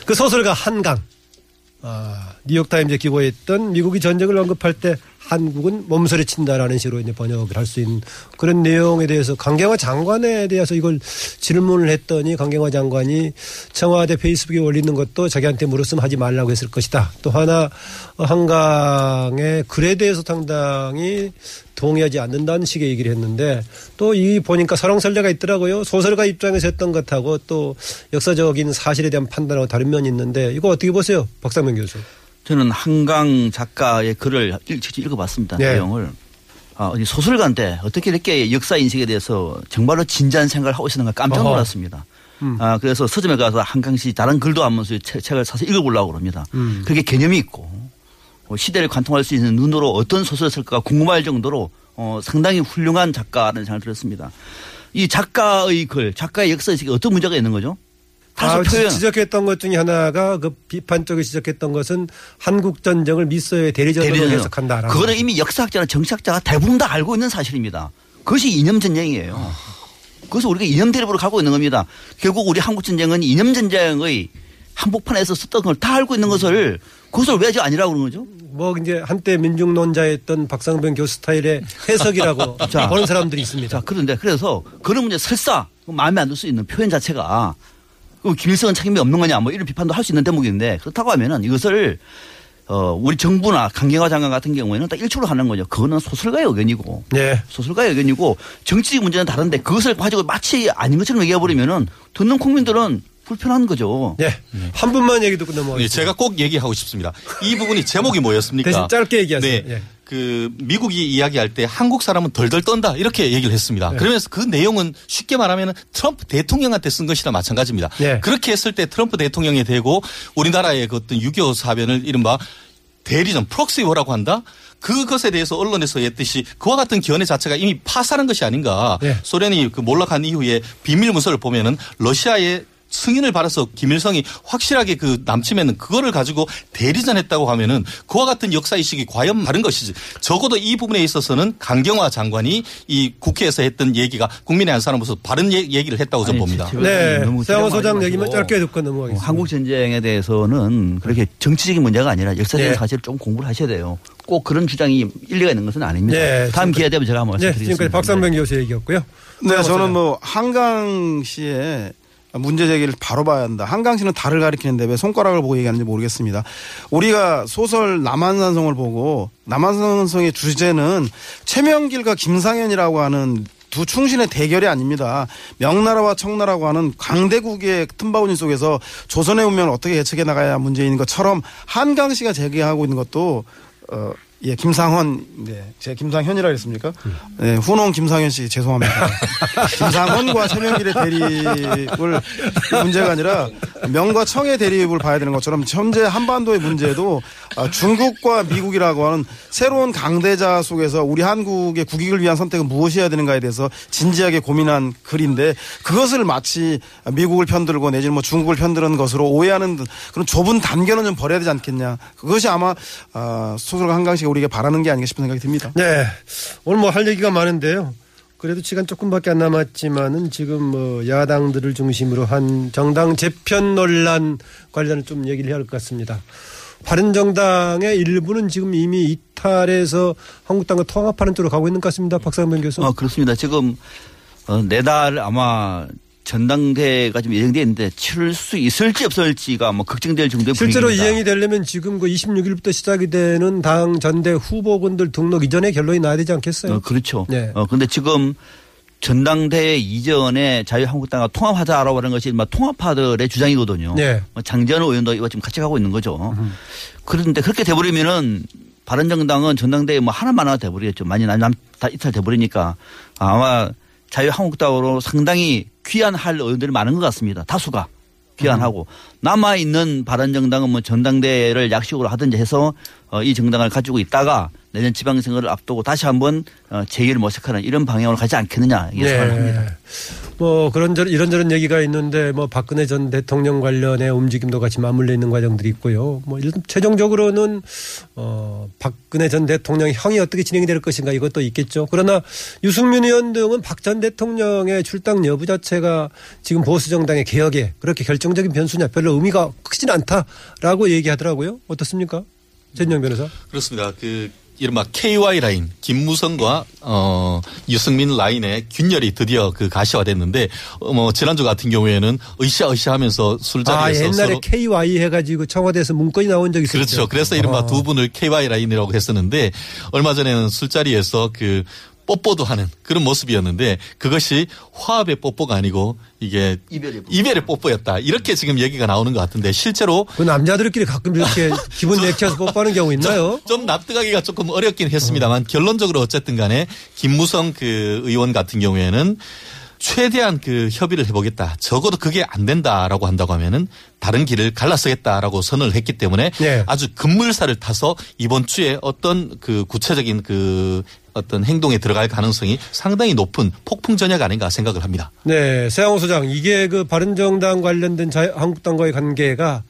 그 소설가 한강. 아, 뉴욕타임즈에 기고했던 미국이 전쟁을 언급할 때 한국은 몸서리친다라는 식으로 이제 번역을 할 수 있는 그런 내용에 대해서 강경화 장관에 대해서 이걸 질문을 했더니 강경화 장관이 청와대 페이스북에 올리는 것도 자기한테 물었으면 하지 말라고 했을 것이다. 또 하나 한강의 글에 대해서 상당히 동의하지 않는다는 식의 얘기를 했는데 또 이 보니까 설왕설래가 있더라고요. 소설가 입장에서 했던 것하고 또 역사적인 사실에 대한 판단하고 다른 면이 있는데 이거 어떻게 보세요? 박상명 교수. 저는 한강 작가의 글을 일- 직접 읽어봤습니다. 네. 내용을. 아, 소설가인데 어떻게 이렇게 역사 인식에 대해서 정말로 진지한 생각을 하고 있었는가 깜짝. 놀랐습니다. 아, 그래서 서점에 가서 한강시 다른 글도 하면서 책, 책을 사서 읽어보려고 그럽니다. 음. 그게 개념이 있고 어, 시대를 관통할 수 있는 눈으로 어떤 소설을 쓸까 궁금할 정도로 어, 상당히 훌륭한 작가라는 생각을 들었습니다. 이 작가의 글, 작가의 역사인식에 어떤 문제가 있는 거죠? 아, 지- 표현. 지적했던 것 중에 하나가 그 비판 쪽에 지적했던 것은 한국 전쟁을 미소의 대리전으로 대리전이요. 해석한다라는. 그거는. 이미 역사학자나 정치학자가 대부분 다 알고 있는 사실입니다. 그것이 이념 전쟁이에요. 그래서 우리가 이념 대립으로 가고 있는 겁니다. 결국 우리 한국 전쟁은 이념 전쟁의 한복판에서 썼던 걸 다 알고 있는 것을 그것을 왜 아직 아니라고 그러는 거죠? 뭐 이제 한때 민중론자였던 박상병 교수 스타일의 해석이라고 자. 보는 사람들이 있습니다. 자, 그런데 그래서 그런 문제 설사 마음에 안 들 수 있는 표현 자체가 그 김일성은 책임이 없는 거냐 뭐 이런 비판도 할 수 있는 대목인데 그렇다고 하면은 이것을 어, 우리 정부나 강경화 장관 같은 경우에는 딱 일초로 하는 거죠. 그거는 소설가의 의견이고 네. 소설가의 의견이고 정치적 문제는 다른데 그것을 가지고 마치 아닌 것처럼 얘기해버리면은 듣는 국민들은 불편한 거죠. 네. 한 분만 얘기 듣고 네, 넘어가겠습니다. 제가 꼭 얘기하고 싶습니다. 이 부분이 제목이 뭐였습니까? 대신 짧게 얘기하세요. 네. 예. 그 미국이 이야기할 때 한국 사람은 덜덜 떤다 이렇게 얘기를 했습니다. 네. 그러면서 그 내용은 쉽게 말하면 트럼프 대통령한테 쓴 것이나 마찬가지입니다. 네. 그렇게 했을 때 트럼프 대통령이 되고 우리나라의 그 어떤 6.25 사변을 이른바 대리전 proxy war라고 한다. 그것에 대해서 언론에서 했듯이 그와 같은 견해 자체가 이미 파산한 것이 아닌가. 네. 소련이 그 몰락한 이후에 비밀 문서를 보면은 러시아의 승인을 받아서 김일성이 확실하게 그 남침에는 그거를 가지고 대리전했다고 하면은 그와 같은 역사 의식이 과연 다른 것이지. 적어도 이 부분에 있어서는 강경화 장관이 이 국회에서 했던 얘기가 국민의 한 사람으로서 바른 얘- 얘기를 했다고 저는 봅니다. 제- 제- 네. 너무 세영호 지적하지 소장. 얘기만 짧게 듣고 어, 넘어가겠습니다. 한국 전쟁에 대해서는 그렇게 정치적인 문제가 아니라 역사적인 네. 사실을 좀 공부를 하셔야 돼요. 꼭 그런 주장이 일리가 있는 것은 아닙니다. 네, 다음 기회 되면 제가 한번 네. 말씀드리겠습니다. 지금까지 박상병 교수 얘기였고요. 네, 저는. 뭐 한강 씨의 문제 제기를 바로 봐야 한다. 한강 씨는 달을 가리키는데 왜 손가락을 보고 얘기하는지 모르겠습니다. 우리가 소설 남한산성을 보고 남한산성의 주제는 최명길과 김상현이라고 하는 두 충신의 대결이 아닙니다. 명나라와 청나라고 하는 강대국의 틈바구니 속에서 조선의 운명을 어떻게 예측해 나가야 문제인 것처럼 한강 씨가 제기하고 있는 것도 어, 예, 김상헌, 네, 제가 김상현이라 그랬습니까? 네, 후농 김상현 씨 죄송합니다. 김상헌과 최명길의 대립을 문제가 아니라 명과 청의 대립을 봐야 되는 것처럼 현재 한반도의 문제도 아, 중국과 미국이라고 하는 새로운 강대자 속에서 우리 한국의 국익을 위한 선택은 무엇이어야 되는가에 대해서 진지하게 고민한 글인데 그것을 마치 미국을 편들고 내지는 뭐 중국을 편드는 것으로 오해하는 그런 좁은 단견은 좀 버려야 되지 않겠냐. 그것이 아마 아, 소설가 한강씨가 우리에게 바라는 게 아닌가 싶은 생각이 듭니다. 네. 오늘 뭐 할 얘기가 많은데요. 그래도 시간 조금밖에 안 남았지만은 지금 뭐 야당들을 중심으로 한 정당 재편 논란 관련을 좀 얘기를 해야 할 것 같습니다. 바른정당의 일부는 지금 이미 이탈해서 한국당과 통합하는 쪽으로 가고 있는 것 같습니다. 박상면 교수. 어, 그렇습니다. 지금 어, 내달 아마 전당대회가 좀 예정되어 있는데 치를 수 있을지 없을지가 뭐 걱정될 정도의 실제로 분위기입니다. 이행이 되려면 지금 그 26일부터 시작이 되는 당 전대 후보군들 등록 이전에 결론이 나야 되지 않겠어요? 어, 그렇죠. 네. 어, 근데 지금 전당대회 이전에 자유한국당과 통합하자라고 하는 것이 막 통합파들의 주장이거든요. 네. 뭐 장재현 의원도 이거 지금 같이 가고 있는 거죠. 그런데 그렇게 돼버리면은 바른정당은 전당대회 뭐 하나만 하나 돼버리겠죠. 많이 남, 다 이탈 돼버리니까 아마 자유한국당으로 상당히 귀환할 의원들이 많은 것 같습니다. 다수가 귀환하고 남아 있는 바른정당은 뭐 전당대회를 약식으로 하든지 해서 어, 이 정당을 가지고 있다가 내년 지방선거를 앞두고 다시 한번 어, 재기를 모색하는 이런 방향으로 가지 않겠느냐 이게 생각을 합니다. 뭐 그런 저런 이런저런 얘기가 있는데 뭐 박근혜 전 대통령 관련의 움직임도 같이 맞물려 있는 과정들이 있고요. 뭐 일단 최종적으로는 어 박근혜 전 대통령 형이 어떻게 진행이 될 것인가 이것도 있겠죠. 그러나 유승민 의원 등은 박 전 대통령의 출당 여부 자체가 지금 보수 정당의 개혁에 그렇게 결정적인 변수냐 별로 의미가 크진 않다라고 얘기하더라고요. 어떻습니까? 전영 변호사. 그렇습니다. 그 이른바 KY 라인 김무성과 어 유승민 라인의 균열이 드디어 그 가시화됐는데 어, 뭐 지난주 같은 경우에는 으쌰으쌰하면서 아 술자리에서 옛날에 서로 KY 해가지고 청와대에서 문건이 나온 적이 있었죠. 그렇죠. 그래서 이른바 아. 두 분을 KY 라인이라고 했었는데 얼마 전에는 술자리에서 그 뽀뽀도 하는 그런 모습이었는데 그것이 화합의 뽀뽀가 아니고 이게 이별의 뽀뽀. 이별의 뽀뽀였다. 이렇게 지금 얘기가 나오는 것 같은데 실제로 그 남자들끼리 가끔 이렇게 기분 내켜서 뽀뽀하는 경우 있나요? 좀 납득하기가 조금 어렵긴 했습니다만 결론적으로 어쨌든 간에 김무성 그 의원 같은 경우에는 최대한 그 협의를 해보겠다. 적어도 그게 안 된다라고 한다고 하면은 다른 길을 갈라서겠다라고 선언을 했기 때문에 네. 아주 급물살을 타서 이번 주에 어떤 그 구체적인 그 어떤 행동에 들어갈 가능성이 상당히 높은 폭풍 전야가 아닌가 생각을 합니다. 네, 세양호 소장, 이게 그 바른정당 관련된 자유, 한국당과의 관계가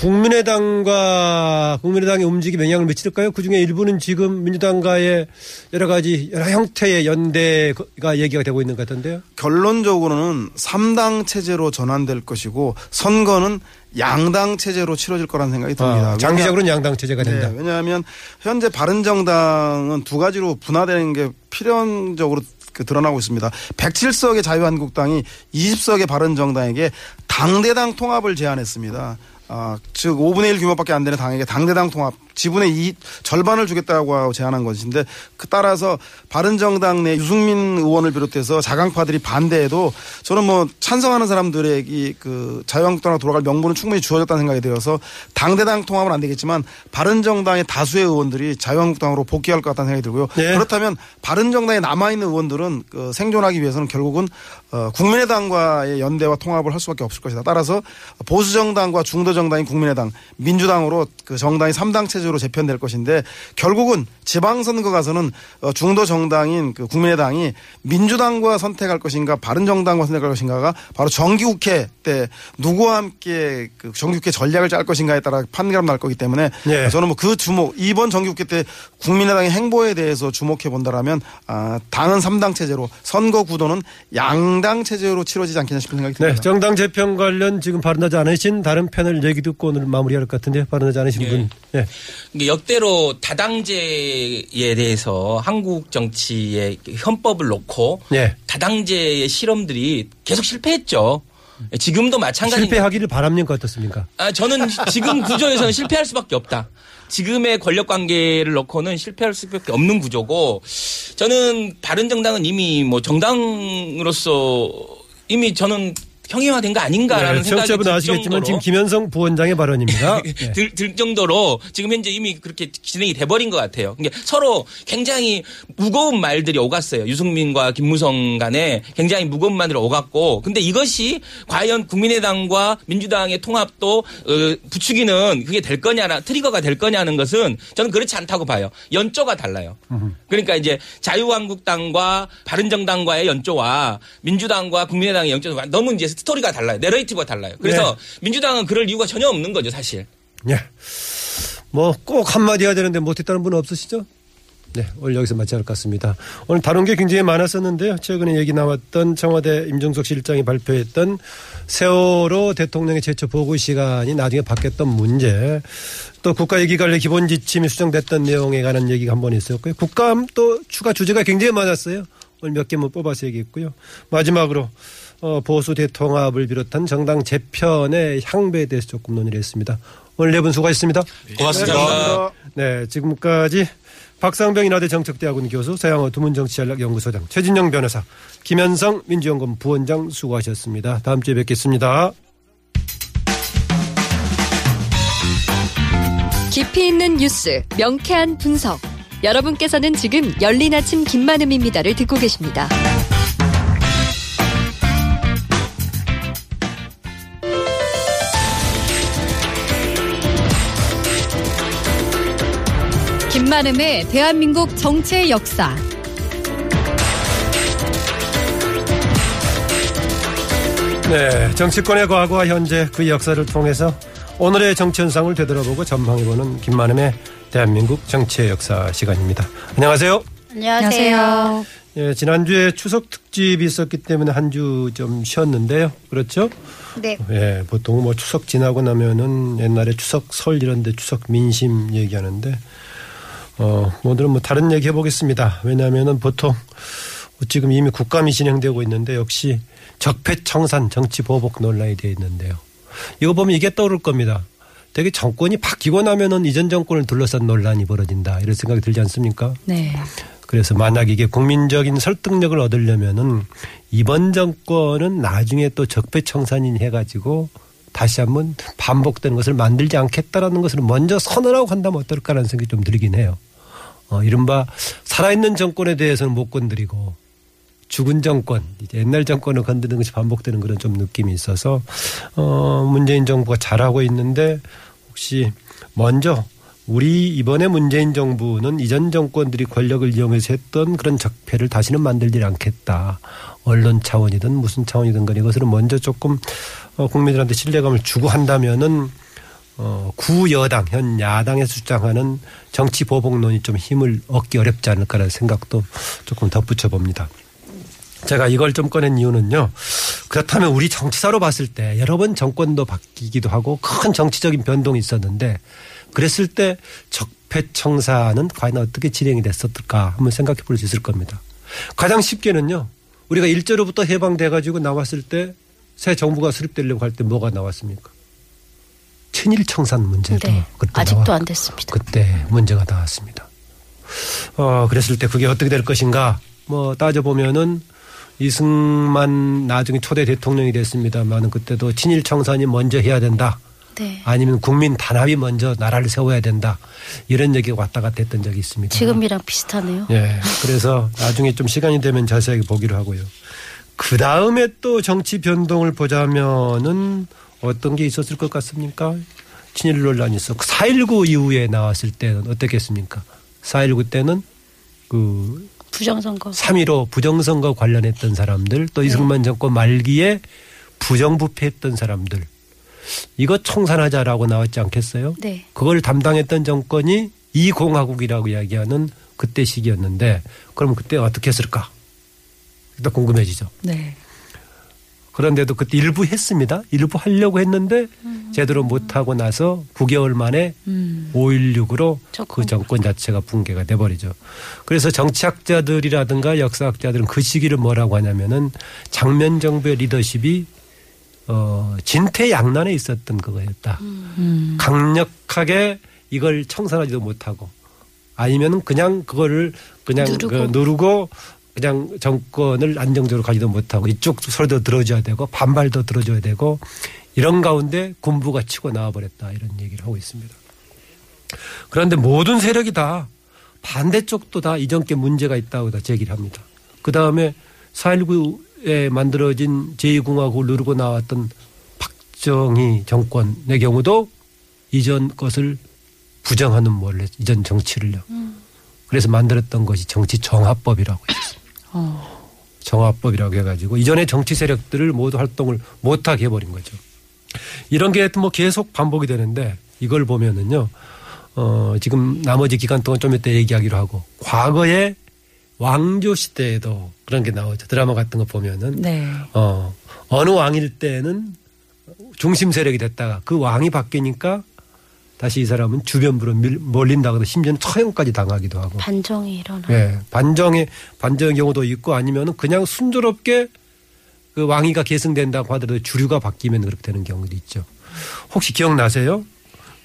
국민의당과 국민의당의 움직임에 영향을 미칠까요? 그 중에 일부는 지금 민주당과의 여러 가지 여러 형태의 연대가 얘기가 되고 있는 것 같은데요. 결론적으로는 3당 체제로 전환될 것이고 선거는 양당 체제로 치러질 거라는 생각이 듭니다. 아, 장기적으로는 양당 체제가 된다. 네, 왜냐하면 현재 바른정당은 두 가지로 분화되는 게 필연적으로 그 드러나고 있습니다. 107석의 자유한국당이 20석의 바른정당에게 당대당 통합을 제안했습니다. 아, 즉 5분의 1 규모밖에 안 되는 당에게 당대당 통합 지분의 이 절반을 주겠다고 제안한 것인데 그 따라서 바른정당 내 유승민 의원을 비롯해서 자강파들이 반대해도 저는 뭐 찬성하는 사람들에게 그 자유한국당으로 돌아갈 명분은 충분히 주어졌다는 생각이 들어서 당대당 통합은 안 되겠지만 바른정당의 다수의 의원들이 자유한국당으로 복귀할 것 같다는 생각이 들고요. 네. 그렇다면 바른정당에 남아있는 의원들은 그 생존하기 위해서는 결국은 어, 국민의당과의 연대와 통합을 할 수밖에 없을 것이다. 따라서 보수정당과 중도정당인 국민의당, 민주당으로 그 정당이 3당 체제 로 재편될 것인데 결국은 지방선거 가서는 어, 중도 정당인 그 국민의당이 민주당과 선택할 것인가 바른정당과 선택할 것인가가 바로 정기국회 때 누구와 함께 그 정기국회 전략을 짤 것인가에 따라 판가름 날 거기 때문에 네. 저는 뭐 그 주목 이번 정기국회 때 국민의당의 행보에 대해서 주목해 본다라면 아, 당은 3당 체제로 선거 구도는 양당 체제로 치러지지 않겠냐 싶은 생각이 네, 듭니다. 정당 재편 관련 지금 발언하지 않으신 다른 패널 얘기 듣고 오늘 마무리할 것 같은데 발언하지 않으신 네. 분. 네. 역대로 다당제에 대해서 한국 정치의 헌법을 놓고 네. 다당제의 실험들이 계속 실패했죠. 지금도 마찬가지. 실패하기를 바랍니까 어떻습니까? 아, 저는 지금 구조에서는 실패할 수밖에 없다. 지금의 권력 관계를 놓고는 실패할 수밖에 없는 구조고 저는 바른 정당은 이미 뭐 정당으로서 이미 저는 형이화된 거 아닌가라는 네, 생각이 들 아시겠지만 정도로 지금 김현성 부원장의 발언입니다. 네. 들, 들 정도로 지금 현재 이미 그렇게 진행이 돼버린 것 같아요. 그러니까 서로 굉장히 무거운 말들이 오갔어요. 유승민과 김무성 간에 굉장히 무거운 말들이 오갔고, 근데 이것이 과연 국민의당과 민주당의 통합도 어, 부추기는 그게 될 거냐나 트리거가 될 거냐는 것은 저는 그렇지 않다고 봐요. 연조가 달라요. 그러니까 이제 자유한국당과 바른정당과의 연조와 민주당과 국민의당의 연조가 너무 이제 스토리가 달라요. 내러티브가 달라요. 그래서 민주당은 그럴 이유가 전혀 없는 거죠, 사실. 예. 뭐 꼭 한마디 해야 되는데 못했다는 분 없으시죠? 네, 오늘 여기서 마쳐야 할것 같습니다. 오늘 다룬 게 굉장히 많았었는데요. 최근에 얘기 나왔던 청와대 임종석 실장이 발표했던 세월호 대통령의 최초 보고 시간이 나중에 바뀌었던 문제, 또 국가예기관리 기본 지침이 수정됐던 내용에 관한 얘기가 한 번 있었고요. 국감 또 추가 주제가 굉장히 많았어요. 오늘 몇 개만 뽑아서 얘기했고요. 마지막으로 어, 보수 대통합을 비롯한 정당 재편의 향배에 대해서 조금 논의를 했습니다. 오늘 네 분 수고하셨습니다. 고맙습니다. 네, 지금까지 박상병 인하대 정책대학원 교수, 서양호 두문정치전략연구소장, 최진영 변호사, 김현성 민주연구원 부원장 수고하셨습니다. 다음 주에 뵙겠습니다. 깊이 있는 뉴스, 명쾌한 분석. 여러분께서는 지금 열린 아침 김만음입니다를 듣고 계십니다. 김만음의 대한민국 정치의 역사. 네, 정치권의 과거와 현재 그 역사를 통해서 오늘의 정치 현상을 되돌아보고 전망해보는 김만음의 대한민국 정치의 역사 시간입니다. 안녕하세요. 안녕하세요. 예, 지난주에 추석 특집이 있었기 때문에 한 주 좀 쉬었는데요. 그렇죠? 네. 예, 보통 뭐 추석 지나고 나면은 옛날에 추석 설 이런데 추석 민심 얘기하는데 어, 오늘은 뭐 다른 얘기 해보겠습니다. 왜냐하면은 보통 지금 이미 국감이 진행되고 있는데 역시 적폐청산 정치 보복 논란이 되어 있는데요. 이거 보면 이게 떠오를 겁니다. 되게 정권이 바뀌고 나면은 이전 정권을 둘러싼 논란이 벌어진다 이런 생각이 들지 않습니까? 네. 그래서 만약 이게 국민적인 설득력을 얻으려면은 이번 정권은 나중에 또 적폐청산인 해가지고 다시 한번 반복되는 것을 만들지 않겠다라는 것을 먼저 선언하고 한다면 어떨까라는 생각이 좀 들긴 해요. 어, 이른바 살아있는 정권에 대해서는 못 건드리고 죽은 정권, 옛날 정권을 건드리는 것이 반복되는 그런 좀 느낌이 있어서 어, 문재인 정부가 잘하고 있는데 혹시 먼저 우리 이번에 문재인 정부는 이전 정권들이 권력을 이용해서 했던 그런 적폐를 다시는 만들지 않겠다. 언론 차원이든 무슨 차원이든 간에 이것을 먼저 조금 어, 국민들한테 신뢰감을 주고 한다면은 어, 구여당, 현 야당에서 주장하는 정치 보복론이 좀 힘을 얻기 어렵지 않을까라는 생각도 조금 덧붙여 봅니다. 제가 이걸 좀 꺼낸 이유는요. 그렇다면 우리 정치사로 봤을 때 여러 번 정권도 바뀌기도 하고 큰 정치적인 변동이 있었는데 그랬을 때 적폐청사는 과연 어떻게 진행이 됐었을까 한번 생각해 볼 수 있을 겁니다. 가장 쉽게는요. 우리가 일제로부터 해방돼 가지고 나왔을 때 새 정부가 수립되려고 할 때 뭐가 나왔습니까? 친일 청산 문제도 네. 그때 아직도 나와- 안 됐습니다. 그때 문제가 나왔습니다. 어, 그랬을 때 그게 어떻게 될 것인가? 뭐 따져보면은 이승만 나중에 초대 대통령이 됐습니다만은 그때도 친일 청산이 먼저 해야 된다. 네. 아니면 국민 단합이 먼저 나라를 세워야 된다. 이런 얘기가 왔다 갔다 했던 적이 있습니다. 지금이랑 비슷하네요. 예. 그래서 나중에 좀 시간이 되면 자세하게 보기로 하고요. 그 다음에 또 정치 변동을 보자면은 어떤 게 있었을 것 같습니까? 친일 논란이 있었고 4.19 이후에 나왔을 때는 어떻겠습니까? 4.19 때는 그 부정선거. 3.15 부정선거 관련했던 사람들 또 이승만 정권 말기에 부정부패했던 사람들 이거 청산하자라고 나왔지 않겠어요? 네. 그걸 담당했던 정권이 이공화국이라고 이야기하는 그때 시기였는데 그럼 그때 어떻게 했을까? 일단 궁금해지죠. 네. 그런데도 그때 일부 했습니다. 일부 하려고 했는데 제대로 못하고 나서 9개월 만에 음. 5.16으로 그 정권. 정권 자체가 붕괴가 돼버리죠. 그래서 정치학자들이라든가 역사학자들은 그 시기를 뭐라고 하냐면은 장면 정부의 리더십이 어, 진퇴양난에 있었던 그거였다. 음. 강력하게 이걸 청산하지도 못하고 아니면 그냥 그거를 그냥 누르고. 그 누르고 그냥 정권을 안정적으로 가지도 못하고 이쪽 소리도 들어줘야 되고 반발도 들어줘야 되고 이런 가운데 군부가 치고 나와버렸다 이런 얘기를 하고 있습니다. 그런데 모든 세력이 다 반대쪽도 다 이전께 문제가 있다고 다 제기를 합니다. 그 다음에 4.19에 만들어진 제2공화국을 누르고 나왔던 박정희 정권의 경우도 이전 것을 부정하는 원래 이전 정치를요. 그래서 만들었던 것이 정치 정합법이라고 했습니다. 정합법이라고 해가지고 이전의 정치 세력들을 모두 활동을 못하게 해버린 거죠. 이런 게 뭐 계속 반복이 되는데 이걸 보면은요, 어, 지금 나머지 기간 동안 좀 이따 얘기하기로 하고 과거에 왕조 시대에도 그런 게 나오죠. 드라마 같은 거 보면은 네. 어, 어느 왕일 때는 중심 세력이 됐다가 그 왕이 바뀌니까 다시 이 사람은 주변부로 밀- 몰린다거나 심지어는 처형까지 당하기도 하고. 반정이 일어나. 예, 반정의 반정의 경우도 있고 아니면은 그냥 순조롭게 그 왕위가 계승된다고 하더라도 주류가 바뀌면 그렇게 되는 경우도 있죠. 혹시 기억나세요?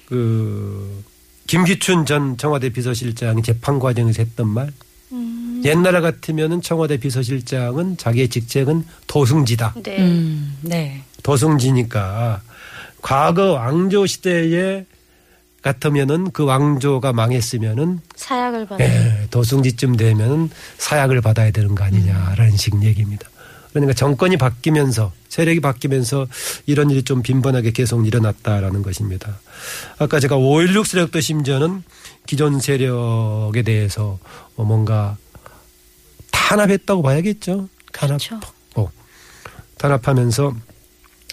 그 김기춘 전 청와대 비서실장이 재판 과정에서 했던 말. 옛날 같으면은 청와대 비서실장은 자기의 직책은 도승지다. 네. 음, 네. 도승지니까 과거 왕조 시대에 같으면은 그 왕조가 망했으면은 사약을 받는. 예, 도승지쯤 되면 사약을 받아야 되는 거 아니냐라는 식 얘기입니다. 그러니까 정권이 바뀌면서 세력이 바뀌면서 이런 일이 좀 빈번하게 계속 일어났다라는 것입니다. 아까 제가 5.16 세력도 심지어는 기존 세력에 대해서 어, 뭔가 탄압했다고 봐야겠죠. 그렇죠. 탄압하고 탄압하면서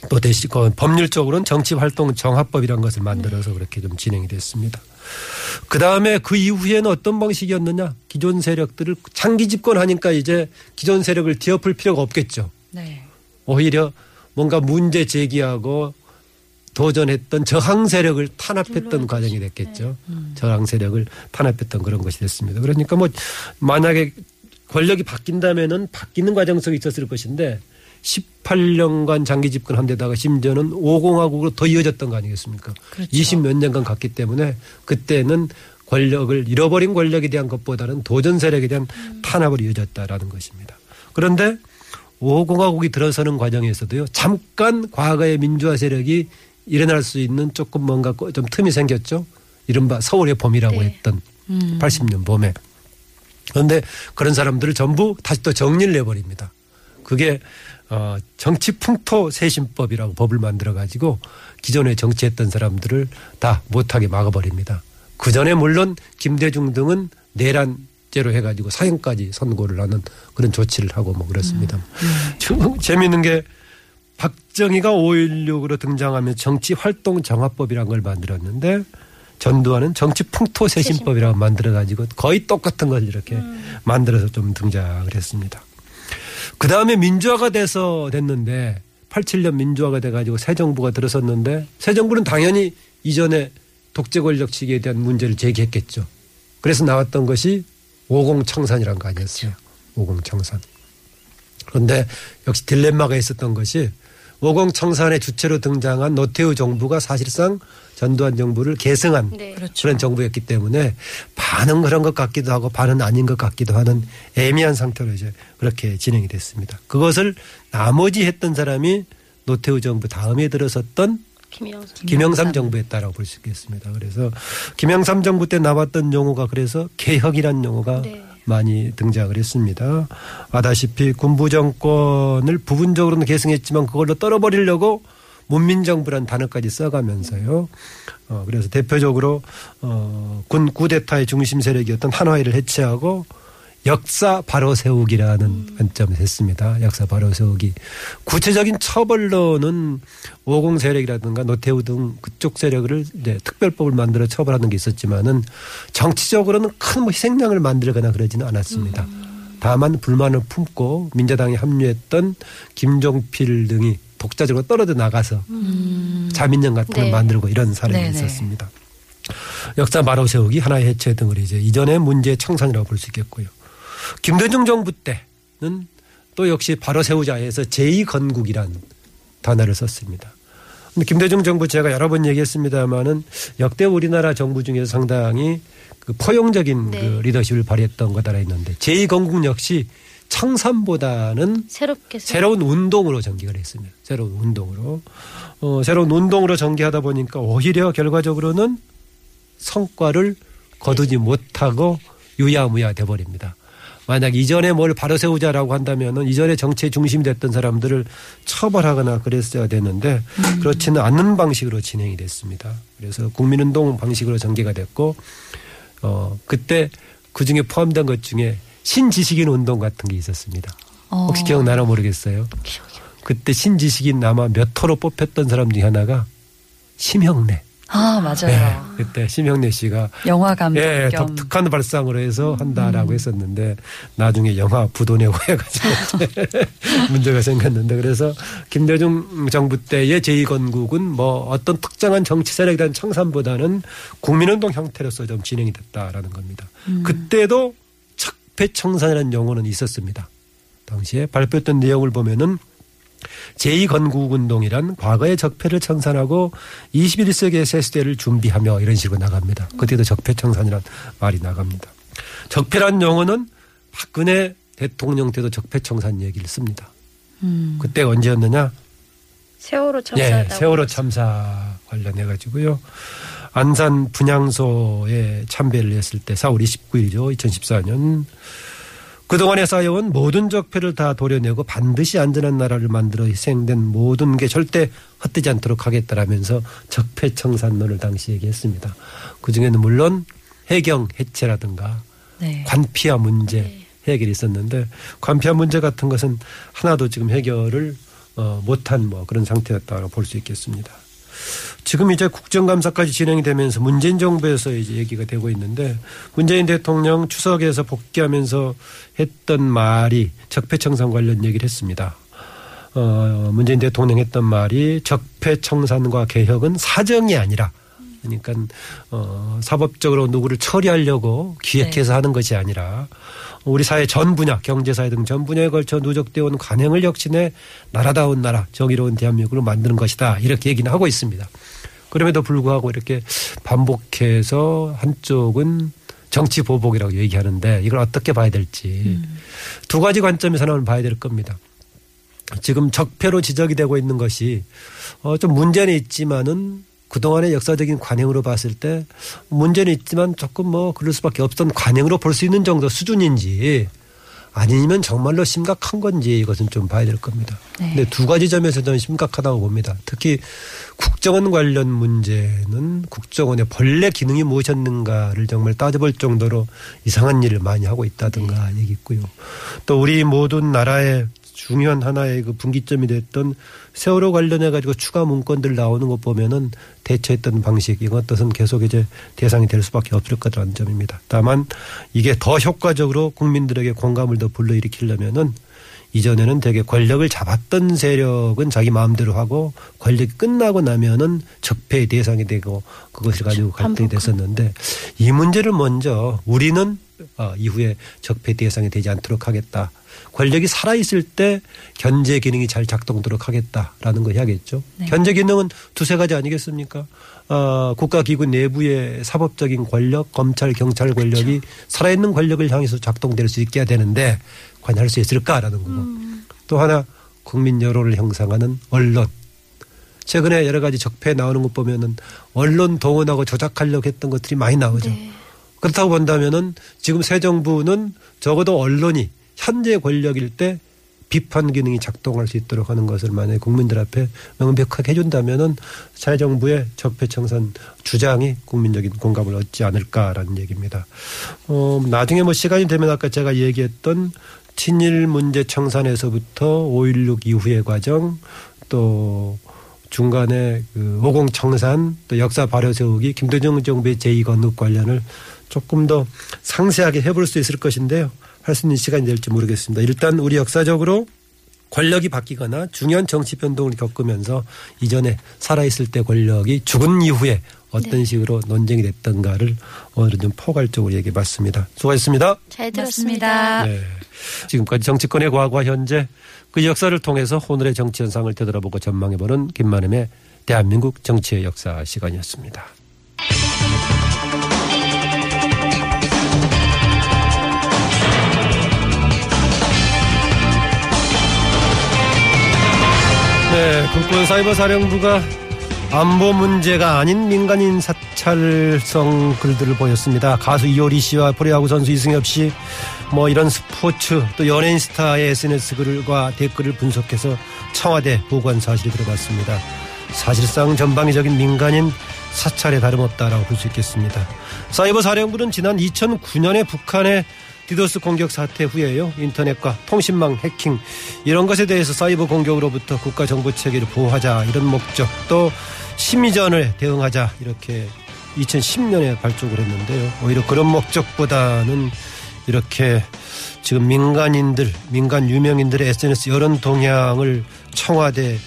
또 대신 그 법률적으로는 정치활동 정합법이라는 것을 만들어서 그렇게 좀 진행이 됐습니다. 그 다음에 그 이후에는 어떤 방식이었느냐? 기존 세력들을 장기 집권하니까 이제 기존 세력을 뒤엎을 필요가 없겠죠. 네. 오히려 뭔가 문제 제기하고 도전했던 저항 세력을 탄압했던 과정이 됐겠죠. 저항 세력을 탄압했던 그런 것이 됐습니다. 그러니까 뭐 만약에 권력이 바뀐다면은 바뀌는 과정 속에 있었을 것인데 18년간 장기 집권한 데다가 심지어는 5공화국으로 더 이어졌던 거 아니겠습니까? 그렇죠. 20몇 년간 갔기 때문에 그때는 권력을 잃어버린 권력에 대한 것보다는 도전 세력에 대한 탄압을 이어졌다라는 것입니다. 그런데 5공화국이 들어서는 과정에서도요. 잠깐 과거의 민주화 세력이 일어날 수 있는 조금 뭔가 좀 틈이 생겼죠. 이른바 서울의 봄이라고 네. 했던 80년 봄에. 그런데 그런 사람들을 전부 다시 또 정리를 내버립니다. 그게 어 정치 풍토 세신법이라고 법을 만들어 가지고 기존에 정치했던 사람들을 다 못하게 막아버립니다. 그 전에 물론 김대중 등은 내란죄로 해가지고 사형까지 선고를 하는 그런 조치를 하고 뭐 그렇습니다. 좀 재미있는 게 박정희가 5.16으로 등장하면 정치 활동 정화법이라는 걸 만들었는데 전두환은 정치 풍토 세신법이라고 만들어 가지고 거의 똑같은 걸 이렇게 만들어서 좀 등장을 했습니다. 그 다음에 민주화가 돼서 됐는데 87년 민주화가 돼가지고 새 정부가 들어섰는데 새 정부는 당연히 이전에 독재 권력치기에 대한 문제를 제기했겠죠. 그래서 나왔던 것이 50 청산이란 거 아니었어요. 50 청산. 그런데 역시 딜레마가 있었던 것이 50 청산의 주체로 등장한 노태우 정부가 사실상 전두환 정부를 계승한 네. 그렇죠. 그런 정부였기 때문에 반은 그런 것 같기도 하고 반은 아닌 것 같기도 하는 애매한 상태로 이제 그렇게 진행이 됐습니다. 그것을 나머지 했던 사람이 노태우 정부 다음에 들어섰던 김영삼. 김영삼 정부였다라고 볼 수 있겠습니다. 그래서 김영삼 정부 때 나왔던 용어가 그래서 개혁이란 용어가 네. 많이 등장을 했습니다. 아다시피 군부 정권을 부분적으로는 계승했지만 그걸로 떨어버리려고 문민정부란 단어까지 써가면서요. 어, 그래서 대표적으로 어, 군 쿠데타의 중심 세력이었던 한화회를 해체하고 역사 바로 세우기라는 관점을 했습니다. 역사 바로 세우기. 구체적인 처벌로는 50 세력이라든가 노태우 등 그쪽 세력을 이제 특별법을 만들어 처벌하는 게 있었지만은 정치적으로는 큰 뭐 희생양을 만들거나 그러지는 않았습니다. 다만 불만을 품고 민자당에 합류했던 김종필 등이 독자적으로 떨어져 나가서 자민련 같은 걸 네. 만들고 이런 사례가 네네. 있었습니다. 역사 바로 세우기, 하나의 해체 등을 이제 이전의 문제의 청산이라고 볼 수 있겠고요. 김대중 정부 때는 또 역시 바로 세우자 해서 제2건국이란 단어를 썼습니다. 김대중 정부 제가 여러 번 얘기했습니다마는 역대 우리나라 정부 중에서 상당히 그 포용적인 네. 그 리더십을 발휘했던 것 알아 있는데 제2건국 역시 청산보다는 새롭게 새로운 운동으로 전개를 했습니다. 새로운 운동으로. 어, 새로운 운동으로 전개하다 보니까 오히려 결과적으로는 성과를 거두지 못하고 유야무야 돼버립니다. 만약 이전에 뭘 바로 세우자라고 한다면은 이전에 정치의 중심이 됐던 사람들을 처벌하거나 그랬어야 되는데 그렇지는 않는 방식으로 진행이 됐습니다. 그래서 국민운동 방식으로 전개가 됐고 어 그때 그 중에 포함된 것 중에 신지식인 운동 같은 게 있었습니다. 혹시 기억나나 모르겠어요. 그때 신지식인 아마 몇 호로 뽑혔던 사람 중에 하나가 심형래. 아, 맞아요. 네, 그때 심형래 씨가 영화 감독 예, 겸. 독특한 발상으로 해서 한다라고 했었는데 나중에 영화 부도내고 해가지고 문제가 생겼는데 그래서 김대중 정부 때의 제2건국은 뭐 어떤 특정한 정치 세력에 대한 청산보다는 국민운동 형태로서 좀 진행이 됐다라는 겁니다. 그때도 적폐청산이라는 용어는 있었습니다. 당시에 발표했던 내용을 보면은 제2건국운동이란 과거의 적폐를 청산하고 21세기의 새 시대를 준비하며 이런 식으로 나갑니다. 그때도 적폐청산이란 말이 나갑니다. 적폐란 용어는 박근혜 대통령 때도 적폐청산 얘기를 씁니다. 음. 그때가 언제였느냐? 세월호 예, 참사다. 세월호 참사 관련해 가지고요. 안산 분향소에 참배를 했을 때 4월 29일이죠. 2014년. 그동안에 쌓여온 모든 적폐를 다 도려내고 반드시 안전한 나라를 만들어 희생된 모든 게 절대 헛되지 않도록 하겠다라면서 적폐청산론을 당시 얘기했습니다. 그중에는 물론 해경 해체라든가 네. 관피아 문제 해결이 있었는데 관피아 문제 같은 것은 하나도 지금 해결을 어, 못한 뭐 그런 상태였다고 볼 수 있겠습니다. 지금 이제 국정감사까지 진행이 되면서 문재인 정부에서 이제 얘기가 되고 있는데 문재인 대통령 추석에서 복귀하면서 했던 말이 적폐청산 관련 얘기를 했습니다. 어, 문재인 대통령 했던 말이 적폐청산과 개혁은 사정이 아니라 그러니까 어, 사법적으로 누구를 처리하려고 기획해서 하는 것이 아니라 우리 사회 전 분야, 경제사회 등 전 분야에 걸쳐 누적되어 온 관행을 혁신해 나라다운 나라, 정의로운 대한민국으로 만드는 것이다. 이렇게 얘기는 하고 있습니다. 그럼에도 불구하고 이렇게 반복해서 한쪽은 정치 보복이라고 얘기하는데 이걸 어떻게 봐야 될지 두 가지 관점에서 하나는 봐야 될 겁니다. 지금 적폐로 지적이 되고 있는 것이 어, 좀 문제는 있지만은 그동안의 역사적인 관행으로 봤을 때 문제는 있지만 조금 뭐 그럴 수밖에 없던 관행으로 볼 수 있는 정도 수준인지 아니면 정말로 심각한 건지 이것은 좀 봐야 될 겁니다. 네. 근데 두 가지 점에서 저는 심각하다고 봅니다. 특히 국정원 관련 문제는 국정원의 본래 기능이 무엇이었는가를 정말 따져볼 정도로 이상한 일을 많이 하고 있다든가 네. 얘기 있고요. 또 우리 모든 나라의 중요한 하나의 그 분기점이 됐던 세월호 관련해 가지고 추가 문건들 나오는 것 보면은 대처했던 방식 이것들은 계속 이제 대상이 될 수밖에 없을 거라는 점입니다. 다만 이게 더 효과적으로 국민들에게 공감을 더 불러일으키려면은 이전에는 되게 권력을 잡았던 세력은 자기 마음대로 하고 권력이 끝나고 나면은 적폐의 대상이 되고 그것을 가지고 갈등이 됐었는데 이 문제를 먼저 우리는 어, 이후에 적폐 대상이 되지 않도록 하겠다. 권력이 살아있을 때 견제 기능이 잘 작동되도록 하겠다라는 거 해야겠죠. 견제 기능은 두세 가지 아니겠습니까? 어, 국가기구 내부의 사법적인 권력, 검찰, 경찰 권력이 살아있는 권력을 향해서 작동될 수 있게 해야 되는데 과연 할수 있을까라는 거고. 또 하나 국민 여론을 형성하는 언론. 최근에 여러 가지 적폐 나오는 것 보면은 언론 동원하고 조작하려고 했던 것들이 많이 나오죠. 그렇다고 본다면은 지금 새 정부는 적어도 언론이 현재 권력일 때 비판 기능이 작동할 수 있도록 하는 것을 만약에 국민들 앞에 명백하게 해준다면은 새 정부의 적폐 청산 주장이 국민적인 공감을 얻지 않을까라는 얘기입니다. 어, 나중에 뭐 시간이 되면 아까 제가 얘기했던 친일 문제 청산에서부터 5.16 이후의 과정 또 중간에 그 오공 청산 또 역사 발효 세우기 김대중 정부의 제2건국 관련을 조금 더 상세하게 해볼 수 있을 것인데요. 할 수 있는 시간이 될지 모르겠습니다. 일단 우리 역사적으로 권력이 바뀌거나 중요한 정치 변동을 겪으면서 이전에 살아있을 때 권력이 죽은 이후에 어떤 식으로 논쟁이 됐던가를 오늘은 좀 포괄적으로 얘기해 봤습니다. 수고하셨습니다. 잘 들었습니다. 네. 지금까지 정치권의 과거와 현재 그 역사를 통해서 오늘의 정치 현상을 되돌아보고 전망해보는 김만음의 대한민국 정치의 역사 시간이었습니다. 네, 국군 사이버 사령부가 안보 문제가 아닌 민간인 사찰성 글들을 보였습니다. 가수 이효리 씨와 프로야구 선수 이승엽 씨, 뭐 이런 스포츠 또 연예인 스타의 SNS 글과 댓글을 분석해서 청와대 보고한 사실이 드러났습니다. 사실상 전방위적인 민간인 사찰에 다름없다라고 볼 수 있겠습니다. 사이버 사령부는 지난 2009년에 북한의 디도스 공격 사태 후에요. 인터넷과 통신망 해킹 이런 것에 대해서 사이버 공격으로부터 국가 정보 체계를 보호하자 이런 목적 또 심리전을 대응하자 이렇게 2010년에 발족을 했는데요. 오히려 그런 목적보다는 이렇게 지금 민간인들, 민간 유명인들의 SNS 여론 동향을 청와대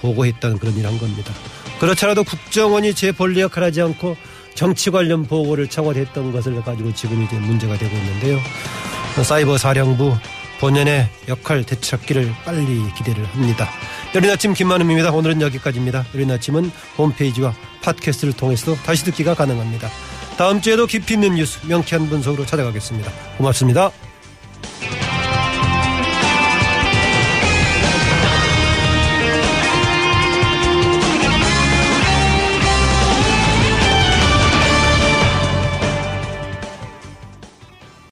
보고했다는 그런 일 한 겁니다. 그렇더라도 국정원이 제 본래 역할을 하지 않고 정치 관련 보고를 청와대 했던 것을 가지고 지금 이제 문제가 되고 있는데요. 사이버 사령부 본연의 역할 되찾기를 빨리 기대를 합니다. 여린 아침 김만음입니다. 오늘은 여기까지입니다. 여린 아침은 홈페이지와 팟캐스트를 통해서도 다시 듣기가 가능합니다. 다음 주에도 깊이 있는 뉴스 명쾌한 분석으로 찾아가겠습니다. 고맙습니다.